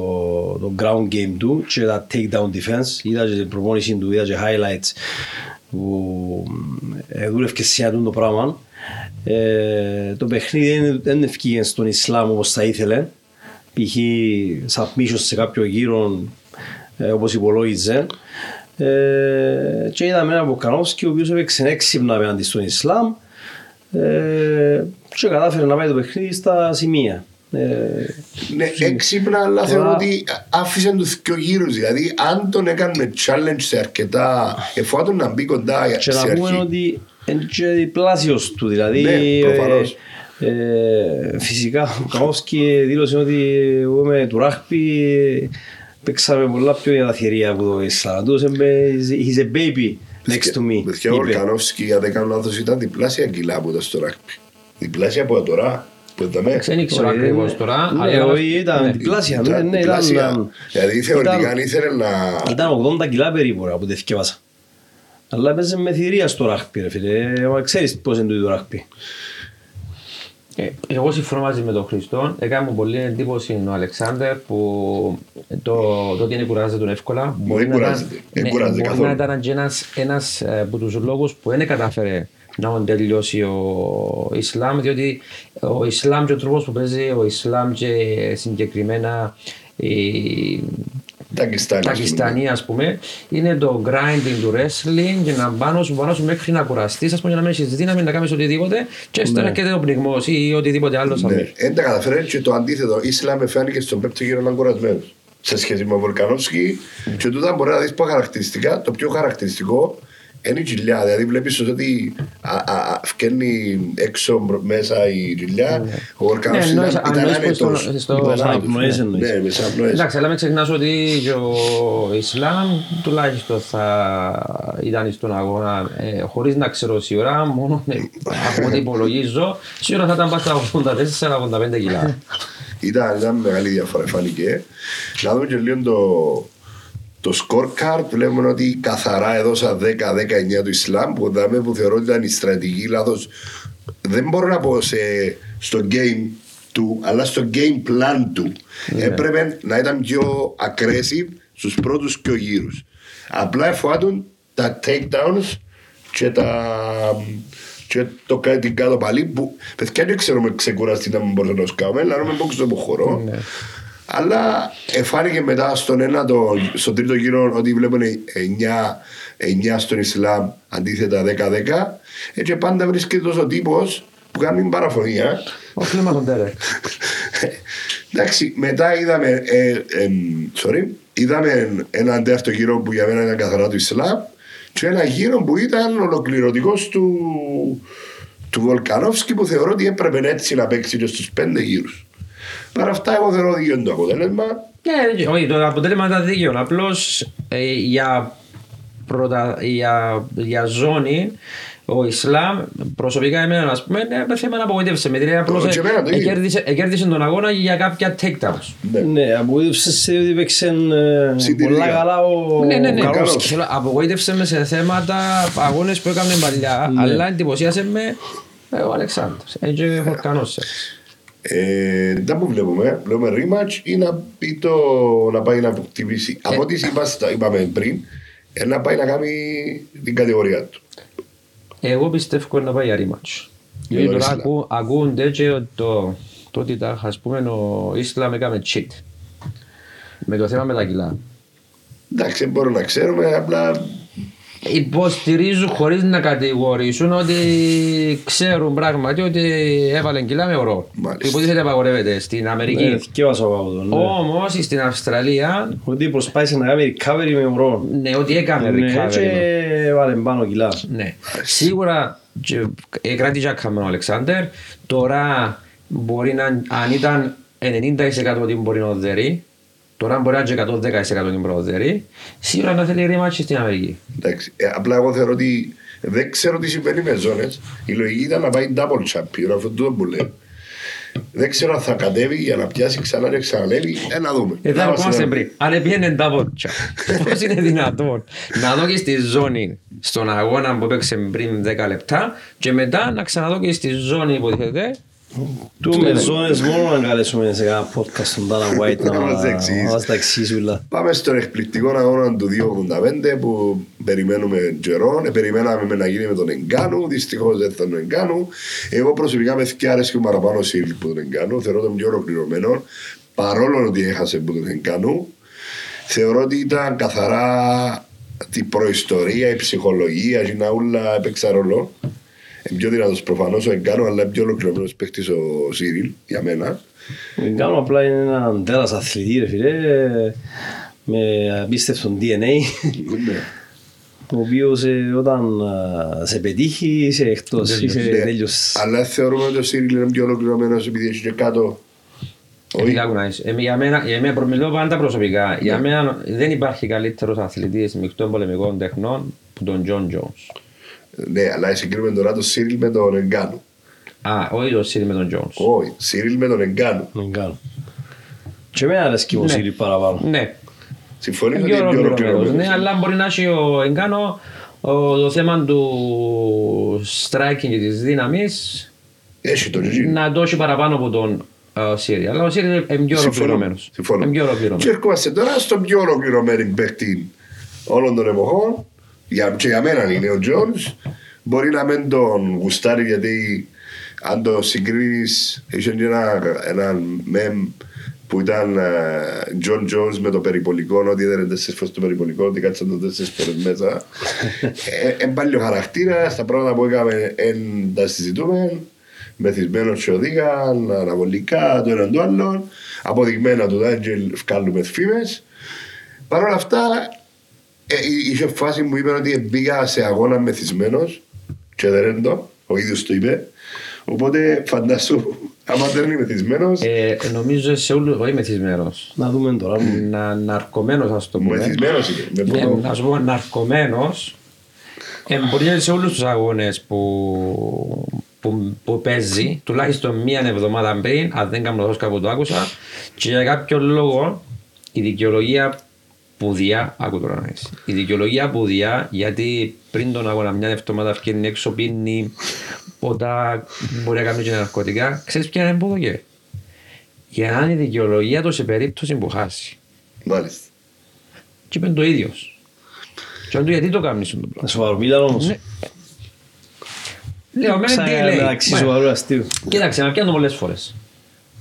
το ground game του και τα takedown defense. Είδα και την προπόνηση του, είδα και highlights που ε, δούλευε σε αυτό το πράγμα. Ε, το παιχνίδι δεν- δεν ευκήγε στον Ισλάμ όπως θα ήθελε. Π.χ. submission σε κάποιο γύρο ε, όπως υπολόγιζε. Ε, και είδαμε έναν Βοκανόφσκι ο οποίος έπαιξε έξυπνα απέναντι στον Ισλάμ ε, και κατάφερε να πάει το παιχνίδι στα σημεία. Ε, Ναι, έξυπνα, αλλά θεωρώ ότι άφησε τους δύο γύρους. Δηλαδή, αν τον έκανε challenge σε αρκετά, εφόσον να μπει κοντά και σε να πούμε αρχή. ότι είναι και διπλάσιος του, δηλαδή Ναι, προφανώς. ε, ε, φυσικά ο Καόσκι δήλωσε ότι εγώ με του ράχπι παίξαμε πολλά πιο διαδαθερία από το Ισλάμ. Τους είπε, he's a baby next to me. Παιδιά, ο είπε. Βολκανόφσκι, αν δεν κάνω λάθος, ήταν διπλάσια κιλά από τα στο ράκπι. Διπλάσια από τώρα. Που είδαμε. Δεν ξέρω Όχι, ακριβώς ναι. τώρα. Ναι, αλλά- όχι, ήταν ναι. διπλάσια. Ήταν ναι, ναι, διπλάσια. ήταν- Δηλαδή, θεωρητικά, ήταν- αν ήθελε να... Ήταν 80 κιλά περίπου ρε, από τη θκευάσα. Αλλά έπαιζε με θηρία στο ράχπι ρε φίλε. Ε, μα Ξέρεις πώς είναι το ίδιο ράχπι. Ε, Εγώ συμφωνώ μαζί με τον Χριστό. Έκανε μου πολύ εντύπωση ο Αλεξάνδρ που το, το ότι είναι κουράζεται τον εύκολα. Μπορεί να ήταν- κουράζεται. Δεν ναι, κουράζεται μπορεί καθόλου. να ήταν και ένας, ένας ε, από τους λόγους που δεν κατάφερε να τον τελειώσει ο Ισλάμ διότι ο Ισλάμ και ο τρόπος που παίζει ο Ισλάμ και συγκεκριμένα η, Τακιστάνη. ας πούμε. Πακιστανοί, ας πούμε, είναι το grinding του wrestling και να πάνω σου, πάνω σου μέχρι να κουραστείς, ας πούμε, για να μην έχεις δύναμη να κάνεις οτιδήποτε, και στο έρχεται ο πνιγμός ή οτιδήποτε άλλο σαν Ναι, δεν τα καταφέρει και το αντίθετο. Ισλάμ με φάνηκε στον πέπτο γύρο να είναι κουρασμένος. Σε σχέση με τον Βολκανόφσκι, και τούτα μπορεί να δεις πω χαρακτηριστικά. Το πιο χαρακτηριστικό είναι η κοιλιά. Δηλαδή βλέπεις ότι α, α, α, φκένει έξω μπρο- μέσα η κοιλιά. Ο Βολκανόφσκι Ναι, ήταν, εννοείς- ήταν εννοείς πως άνετος. στο- στο- Ήταν σαν άνετος, απνοές ναι. εννοείς. Ναι, με σαν απνοές. Εντάξει, αλλά μην ξεχνάς ότι και ο Ισλάμ τουλάχιστον θα ήταν στον αγώνα ε, χωρίς να ξέρω σίγουρα, μόνο ε, από ό,τι υπολογίζω, σίγουρα θα ήταν πάνω στα 84-85 κιλά. Ήταν, ήταν μεγάλη διαφορά, φάνηκε. Να δούμε και λίγο το, το scorecard. Βλέπουμε ότι καθαρά έδωσα 10-19 του Ισλάμ, που, δάμε, που θεωρώ ότι ήταν η στρατηγική λάθος. Δεν μπορώ να πω σε, στο game του, αλλά στο game plan του. Έπρεπε να ήταν πιο aggressive στους πρώτους πιο γύρους. Απλά εφοάτουν τα takedowns και τα. Και το κάνει την κάτω παλί που παιδιά δεν ξέρουμε ξεκουραστεί να μην μπορούμε να σκάμε, αλλά να μην πω στο χώρο. Αλλά εφάνηκε μετά στον ένα το, στον τρίτο γύρο ότι βλέπουμε 9, 9 στον Ισλάμ αντίθετα 10-10. Έτσι πάντα βρίσκεται τόσο τύπος που κάνει παραφωνία. Ο κλίμα τον Τέρεκ. Εντάξει, μετά είδαμε, ε, εμ, sorry, είδαμε έναν τέταρτο γύρο που για μένα ήταν καθαρά του Ισλάμ και ένα γύρο που ήταν ολοκληρωτικός του, του Βολκανόφσκι που θεωρώ ότι έπρεπε έτσι να παίξει και στους πέντε γύρους. Παρά αυτά, εγώ θεωρώ ότι είναι το αποτέλεσμα. Ναι, όχι, το αποτέλεσμα ήταν δίκαιο. Απλώς για, πρωτα, για, για ζώνη ο Ισλάμ προσωπικά εμένα ας πούμε ναι, θέμα να απογοήτευσε με δηλαδή απλώς και εμένα το ίδιο. εκέρδισε, εκέρδισε τον αγώνα για κάποια takedowns. Ναι. Ναι, απογοήτευσε σε ότι παίξε ε, Συντηρητικά. πολλά καλά ο Ναι, ναι, ναι. ο Καρόσκι. Καρόσκι. Θέλω, απογοήτευσε με σε θέματα αγώνες που έκανε παλιά Ναι. αλλά εντυπωσίασε με ε, ο Αλεξάνδρος. Έτσι ο Χορκανός. Ε, δεν που βλέπουμε, βλέπουμε rematch ή να, πει το, να πάει να χτυπήσει. Από ό,τι είπα, στα- είπαμε πριν, ε, να πάει να κάνει την κατηγορία του. Εγώ πιστεύω να πάει για rematch. Για Γιατί τον τώρα Ισλάμ. ακού- ακούγονται και το, το ότι τα, ας πούμε, ο Ισλάμ έκαμε cheat. Με το θέμα με τα κιλά. Εντάξει, δεν μπορούμε να ξέρουμε, απλά Υποστηρίζουν χωρίς να κατηγορήσουν ότι ξέρουν πράγματι ότι έβαλε κιλά με ορό. Μάλιστα. Υποτίθεται απαγορεύεται στην Ναι, Αμερική. θκεύασα από αυτό, ναι. Όμως στην Αυστραλία, Ότι προσπάθησε να κάνει recovery με ουρό. ναι, ότι έκανε Ναι, recovery. και βάλε πάνω κιλά. Ναι. Σίγουρα και- ε, κράτησε άκαμε ο Αλεξάνδερ. Τώρα μπορεί να, αν ήταν 90% ότι μπορεί να οδερεί, τώρα μπορεί να είναι και 110% ότι μπορεί να οδερεί, σίγουρα να θέλει rematch στην Αμερική. εντάξει. Ε, απλά εγώ θεωρώ ότι δεν ξέρω τι συμβαίνει με ζώνε. Η λογική ήταν να πάει double champion, αυτό το που λέω. Δεν ξέρω αν θα κατέβει για να πιάσει ξανά και ξανανέβει. Ε, να δούμε. Εδώ Να ερχόμαστε είμαστε- πριν. Αν έπιανε τα βότσα. Πώς είναι δυνατόν να δω και στη ζώνη στον αγώνα που έπαιξε πριν 10 λεπτά και μετά να ξαναδώ και στη ζώνη που υποτίθεται Του με ζώνες μόνο να καλέσουμε σε ένα podcast τον Dana White να Να μας εξηγήσει. μας τα εξηγήσει όλα. Πάμε στον εκπληκτικό αγώνα του 285 που περιμένουμε καιρό. Ε, περιμέναμε με να γίνει με τον Εγκάνου. Δυστυχώς δεν ήταν τον Εγκάνου. Εγώ προσωπικά με θυκιάρες και παραπάνω Σίριλ που τον Εγκάνου. Θεωρώ τον πιο ολοκληρωμένο. Παρόλο ότι έχασε που τον Εγκάνου. Θεωρώ ότι ήταν καθαρά την προϊστορία, η ψυχολογία, η ναούλα έπαιξε ρόλο. Είναι πιο δυνατός προφανώς ο Εγκάνου, αλλά είναι πιο ολοκληρωμένος παίχτης ο Σίριλ για μένα. Δεν κάνω απλά είναι έναν τέρας αθλητή ρε φίλε με απίστευτο DNA Ναι. ο οποίος ε, όταν α, σε πετύχει είσαι εκτός, είσαι Ναι. τέλειος. Αλλά θεωρούμε ότι ο Σίριλ είναι πιο ολοκληρωμένος επειδή έχει και κάτω. Ε, τι άκου να δεις. Ε, Για μένα, για μένα προμιλώ πάντα προσωπικά. Για μένα δεν υπάρχει καλύτερος αθλητής μεικτών πολεμικών τεχνών που τον Τζον Τζόνς. Ναι, αλλά συγκρίνουμε τώρα τον Σίριλ με τον Εγκάνου. Α, όχι το Σίρι με τον Τζόνς. Όχι, Σίριλ με τον Εγκάνου. Δεν κάνω. Και εμένα αρέσκει ο Ναι. Σίρι παραπάνω. Ναι, Συμφωνείς είναι ότι πιο είναι πιο ολοκληρωμένος. ολοκληρωμένος. Ναι, αλλά μπορεί να έχει ο Εγκάνο ο- το θέμα του striking και της δύναμης Έχει το Gigi. να το έχει παραπάνω από τον ε, Σύρι. Αλλά ο Σύρι είναι πιο Συμφωνώ. ολοκληρωμένος. Συμφωνώ. Είναι πιο Και ολοκληρωμένος. ερχόμαστε τώρα στον πιο ολοκληρωμένο παίκτη όλων των εποχών. Για, και για μένα είναι. Ο Jones. Μπορεί να μην τον γουστάρει γιατί αν το συγκρίνεις είχε και ένα, ένα μεμ που ήταν ε, John Jones με το περιπολικό ότι έδερε τέσσερις φορές το περιπολικό ότι κάτσε το τέσσερις φορές μέσα. Ε, εν πάλι ο χαρακτήρας τα πράγματα που έκαμε εν τα συζητούμε. Μεθυσμένος και οδήγαν αναβολικά το έναν το άλλο αποδειγμένα του Ντάντζελ βγάλουμε φήμες. Παρ' όλα αυτά, ε, εί- είχε φάση που είπε ότι μπήκα σε αγώνα μεθυσμένος και δεν είναι το, ο ίδιος το είπε. Οπότε φαντάσου, άμα δεν είναι μεθυσμένος, Ε, νομίζω σε όλους, όχι μεθυσμένος. Να δούμε τώρα. Να, ναρκωμένος ας το πούμε. μεθυσμένος είναι. Με Ναι, πόνο. να σου πω ναρκωμένος ε, μπορεί να είναι σε όλους τους αγώνες που, που, που παίζει τουλάχιστον μία εβδομάδα πριν αν δεν κάνω λάθος κάπου το άκουσα και για κάποιο λόγο η δικαιολογία που διά, άκου τώρα να δεις. η δικαιολογία που διά γιατί πριν τον αγώνα μια εβδομάδα βγαίνει έξω πίνει ποτά μπορεί να κάνει και ναρκωτικά ξέρεις ποια είναι που δοκέ για να είναι η δικαιολογία του σε περίπτωση που χάσει Μάλιστα. και είπε το ίδιος και αν του γιατί το κάνεις αυτό το πράγμα; Να σοβαρομίλαν όμως. ναι. Λέω, με τι Ξα- λέει. μεταξύ Μα, σοβαρού αστείου. Κοίταξε, με πιάνω πολλές φορές.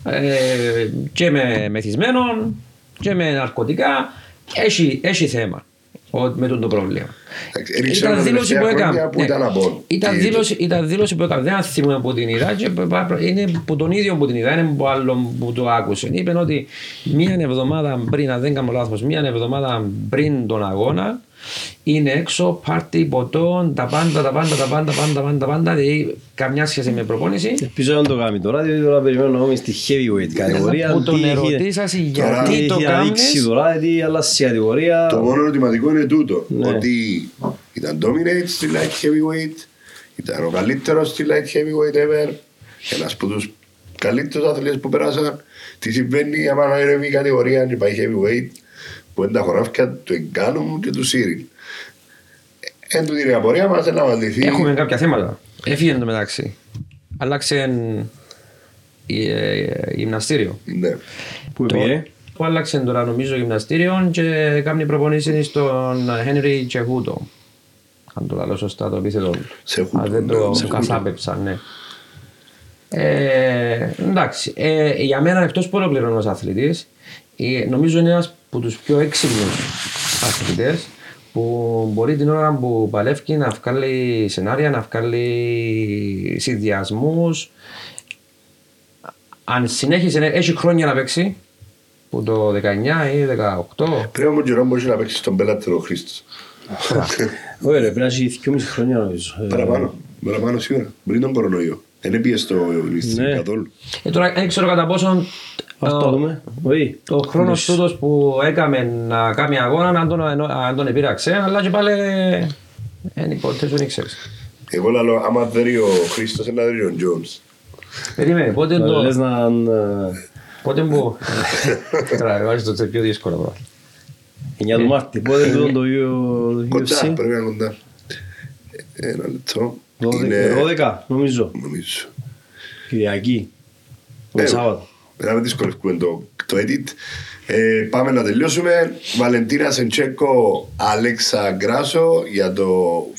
Ε, και με μεθυσμένον και με ναρκωτικά. Έχει, έχει θέμα ο- με τον το πρόβλημα. Εντάξει, δεν ξέρω Ήταν τα δήλωση που τελευταία έκανε. χρόνια που Ναι. ήταν από- Ήταν τι- δήλωση, ήταν δήλωση που έκανε. Δεν θυμούμαι που την είδα. Και πα- πα- είναι που τον ίδιο που την είδα. Είναι που άλλο που το άκουσε. Είπε ότι μία εβδομάδα πριν, αν δεν κάνω λάθος, μία εβδομάδα πριν τον αγώνα είναι έξω, πάρτι, ποτό, τα πάντα, τα πάντα, τα πάντα, πάντα, πάντα, πάντα. Δηλαδή, καμιά σχέση με προπόνηση. Ελπίζω να το κάνει τώρα, διότι τώρα περιμένω να είμαι στη heavyweight κατηγορία. Που τον Τι έχει- ερωτήσασαι τι γιατί το έχει να δείξει κάνεις. τώρα, γιατί αλλάζει η κατηγορία. Το μόνο ερωτηματικό είναι τούτο. Ναι. Ότι ήταν dominate στη light heavyweight, ήταν ο καλύτερος στη light heavyweight ever, ένας από τους καλύτερους αθλητές που περάσαν. Τι συμβαίνει άμα ανέβει η κατηγορία και πάει heavyweight, που είναι τα χωράφια του Εγκάνου και του Σύριν. Εν τούτη είναι η απορία μας, να μας λυθεί. Έχουμε κάποια θέματα. Έφυγε το μεταξύ. Άλλαξε ε, γυμναστήριο. Ναι. Που πήγε. Που άλλαξε τώρα νομίζω γυμναστήριο και κάνει προπονήσεις στον Henry Τσεχούτο. Αν το λέω σωστά το επίθετο. του. Σεχούτο, Αν δεν ναι, το Σεχούτο. καθάπεψα, ναι. Ε, εντάξει, ε, για μένα εκτός που ολοκληρώνω αθλητής, ε, νομίζω είναι ένας από τους πιο έξυπνους αθλητές που μπορεί την ώρα που παλεύει να βγάλει σενάρια, να βγάλει συνδυασμούς. Αν συνέχισε, να- έχει χρόνια να παίξει, που το 19 ή 18, Πρέπει όμως καιρό μπορείς να παίξεις στον πελάτερο Χρήστος. Όχι ρε, πρέπει να έχει 2,5 χρόνια νομίζω. Ε, Παραπάνω. Παραπάνω σίγουρα. Πριν τον κορονοϊό. Δεν έπιες στο ληστή Ναι. καθόλου. Ε, τώρα δεν ξέρω κατά πόσον Ας το δούμε. Όχι. το χρόνος τούτος που έκαμε να κάνει αγώνα αν τον, αν τον επήραξε, αλλά και πάλι δεν υποτίθεται δεν ήξερες. Εγώ λέω, άμα δέρει ο Χρήστος, ένα δέρει ο Τζόνς. Περίμενε, πότε Να Λες το... να... ε, Πότε μου... Τώρα, βάζεις το πιο δύσκολο πράγμα. 9 του Μάρτη. Πότε είναι το το Κοντά, UFC. πρέπει να είναι κοντά. Ε, Ένα λεπτό. 12 Είναι, 12 νομίζω. νομίζω. Κυριακή. Το Ε, Σάββατο. Να μην δυσκολεύουμε το, το edit. Ε, πάμε να τελειώσουμε. Βαλεντίνα Σεντσέκο, Άλεξα Γκράσο για το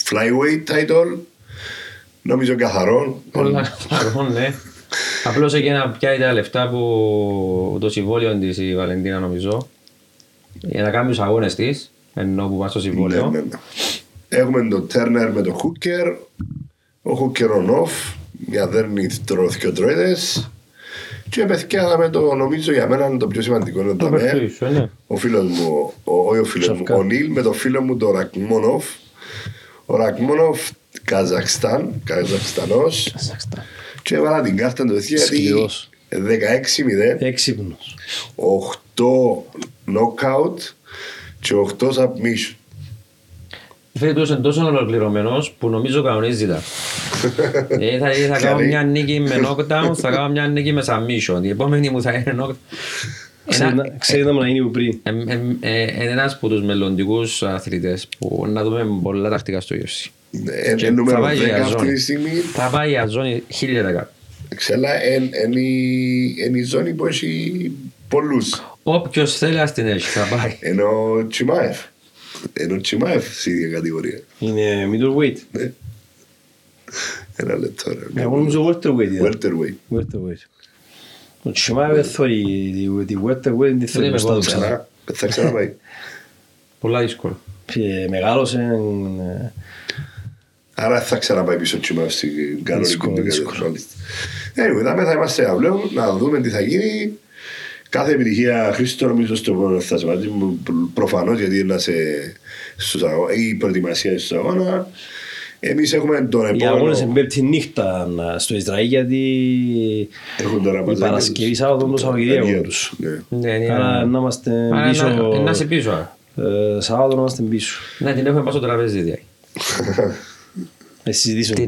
flyweight title. Νομίζω καθαρό. Πολλά παρόν, ναι. Απλώς έγινε να πιάει τα λεφτά που το συμβόλαιο της η Βαλεντίνα νομίζω για να κάνει τους αγώνες της ενώ που πάει στο Ναι, συμβόλαιο. ναι, ναι. Έχουμε τον Τέρνερ με τον Χούκερ. Ο Χούκερ on off. Μια δέρνη τροθκιοτρόιδες. Και παιδιά με το νομίζω για μένα είναι το πιο σημαντικό είναι Το το με. παιχνίδι σου, ναι. Ο φίλος μου, ο, όχι ο φίλος μου, Σαφκά. ο Νίλ με το φίλο μου τον Ρακμόνοφ. Ο Ρακμόνοφ Καζακστάν, Καζακστανός και έβαλα την κάρτα του γιατί Σκληρός. 16-0, Έξυπνος. 8 knockout και 8 submission. Φέτος είναι τόσο ολοκληρωμένος που νομίζω κανονίζει τα. Ε, θα, θα κάνω Καλή. μια νίκη με knockdown, θα κάνω μια νίκη με submission. Η επόμενη μου θα είναι knockdown. Ξέρει Ένα- να- Ξέρει να μου να είναι που πριν. ε, ε, ε, Είναι ένας από τους μελλοντικούς αθλητές που να δούμε πολλά τακτικά στο UFC. Ε, Και ε, νούμερο θα πάει 10 για αυτή ζώνη. τη στιγμή. Θα πάει για ζώνη 1000%. Ξέλα είναι η ζώνη που έχει πολλούς. Όποιος θέλει ας την έχει, θα πάει. Ενώ ο Τσιμάεφ. Ενώ ο Τσιμάεφ στην ίδια κατηγορία. Είναι middleweight. Ναι. Ένα λεπτό ρε. Εγώ νομίζω welterweight ήταν. Welterweight. Welterweight. Ο Τσιμάεβ δεν θωρεί τη- τη welterweight, δεν τη θωρεί Δεν μπροστά του είμαι ξανά. Ξανά. Θα ξαναπάει. Πολλά δύσκολο. Και Μεγάλωσε, ε, Άρα θα ξαναπάει πίσω ο Τσιμάεφ στην κανονική Δύσκολο, του δύσκολο. κατηγορία. Anyway, δάμε θα είμαστε αύριο να δούμε τι θα γίνει. Κάθε επιτυχία Χρήστο νομίζω στο επόμενο θα σε μαζί μου προφανώς γιατί είναι να σε στους αγώ- η προετοιμασία στους αγώνας. Εμείς έχουμε τον οι αγώνες επόμενο... εμπέπτει νύχτα να- στο Ισραήλ γιατί Έχουν τώρα η μαζί Παρασκευή τους. Σάββατο το Σαββατοκύριακο Αγία τους. Ναι. Ναι, ναι. Άρα να είμαστε Άρα πίσω, να- Να είσαι πίσω. άρα. ε, Σάββατο να είμαστε πίσω. Να την έχουμε πάνω στο τραπέζι. δηλαδή. Να συζητήσουμε.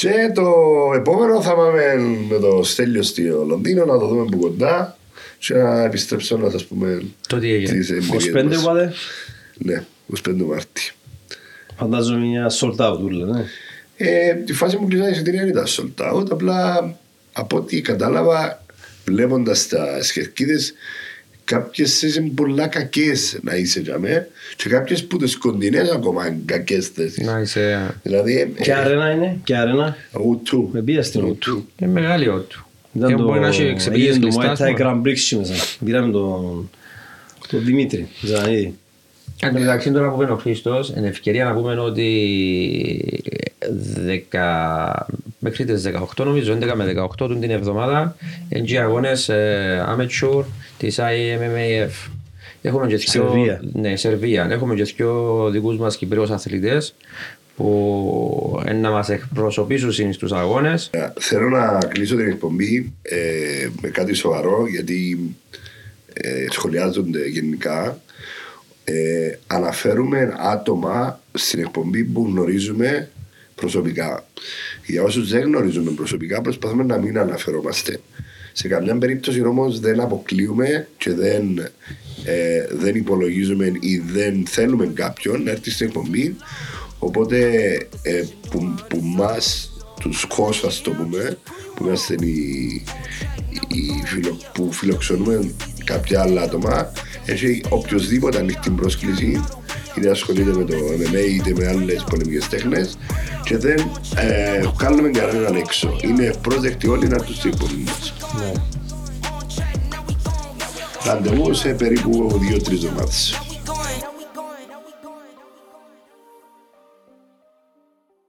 Την νίκη. Και το επόμενο θα πάμε με το Στέλιο στο Λονδίνο να το δούμε από κοντά και να επιστρέψω να σας πούμε Το τι έγινε. τις εμπειρίες 25 μας. πάτε, Ναι, 25 Μάρτη. φαντάζομαι μια sold out ούλα, ναι. Ε, τη φάση μου κλεισά η εισιτήρια δεν ήταν sold out, απλά από ό,τι κατάλαβα βλέποντας τα σκερκίδες κάποιες είναι πολλά κακές να είσαι για μέ και κάποιες που τις κοντινές ακόμα είναι κακές θέσεις. Να είσαι... Δηλαδή, Και αρένα είναι, και αρένα. ου-του. Με πήγα στην Οτού. Είναι μεγάλη ότου. Ήταν Και το, μπορεί να έχει έγινε ξεπηγές το κλειστά. Muay ας Thai πούμε. Grand Prix και μέσα. Πήραμε τον, τον Δημήτρη Ζανίδη. Εν τω μεταξύ τώρα που είπε ο Χρήστος, είναι ευκαιρία να πούμε ότι 10, μέχρι τις 18 νομίζω, 11 με 18 του την εβδομάδα είναι και οι αγώνες ε, amateur της IMMAF. Έχουμε και δυο- Σερβία. Ναι, Σερβία. Έχουμε και δύο δικούς μας Κυπρίους αθλητές που ε, να μας εκπροσωπήσουν στους αγώνες. Ε, Θέλω να κλείσω την εκπομπή ε, με κάτι σοβαρό γιατί ε, σχολιάζονται γενικά. Ε, αναφέρουμε άτομα στην εκπομπή που γνωρίζουμε προσωπικά. Για όσους δεν γνωρίζουμε προσωπικά, προσπαθούμε να μην αναφερόμαστε. Σε καμιά περίπτωση όμως δεν αποκλείουμε και δεν, ε, δεν υπολογίζουμε ή δεν θέλουμε κάποιον να έρθει στην εκπομπή. Οπότε ε, που, που μας, τους hosts ας το πούμε, που είμαστε οι, οι φιλο, που φιλοξενούμε κάποια άλλα άτομα, έχει οποιοδήποτε ανοιχτή πρόσκληση, είτε ασχολείται με το MMA είτε με άλλες πολεμικές τέχνες, και δεν ε, κάνουμε κανέναν έξω. Είναι ευπρόσδεκτοι όλοι να έρθουν στην εκπομπή μας. Ναι. Ραντεβού σε περίπου 2-3 εβδομάδες.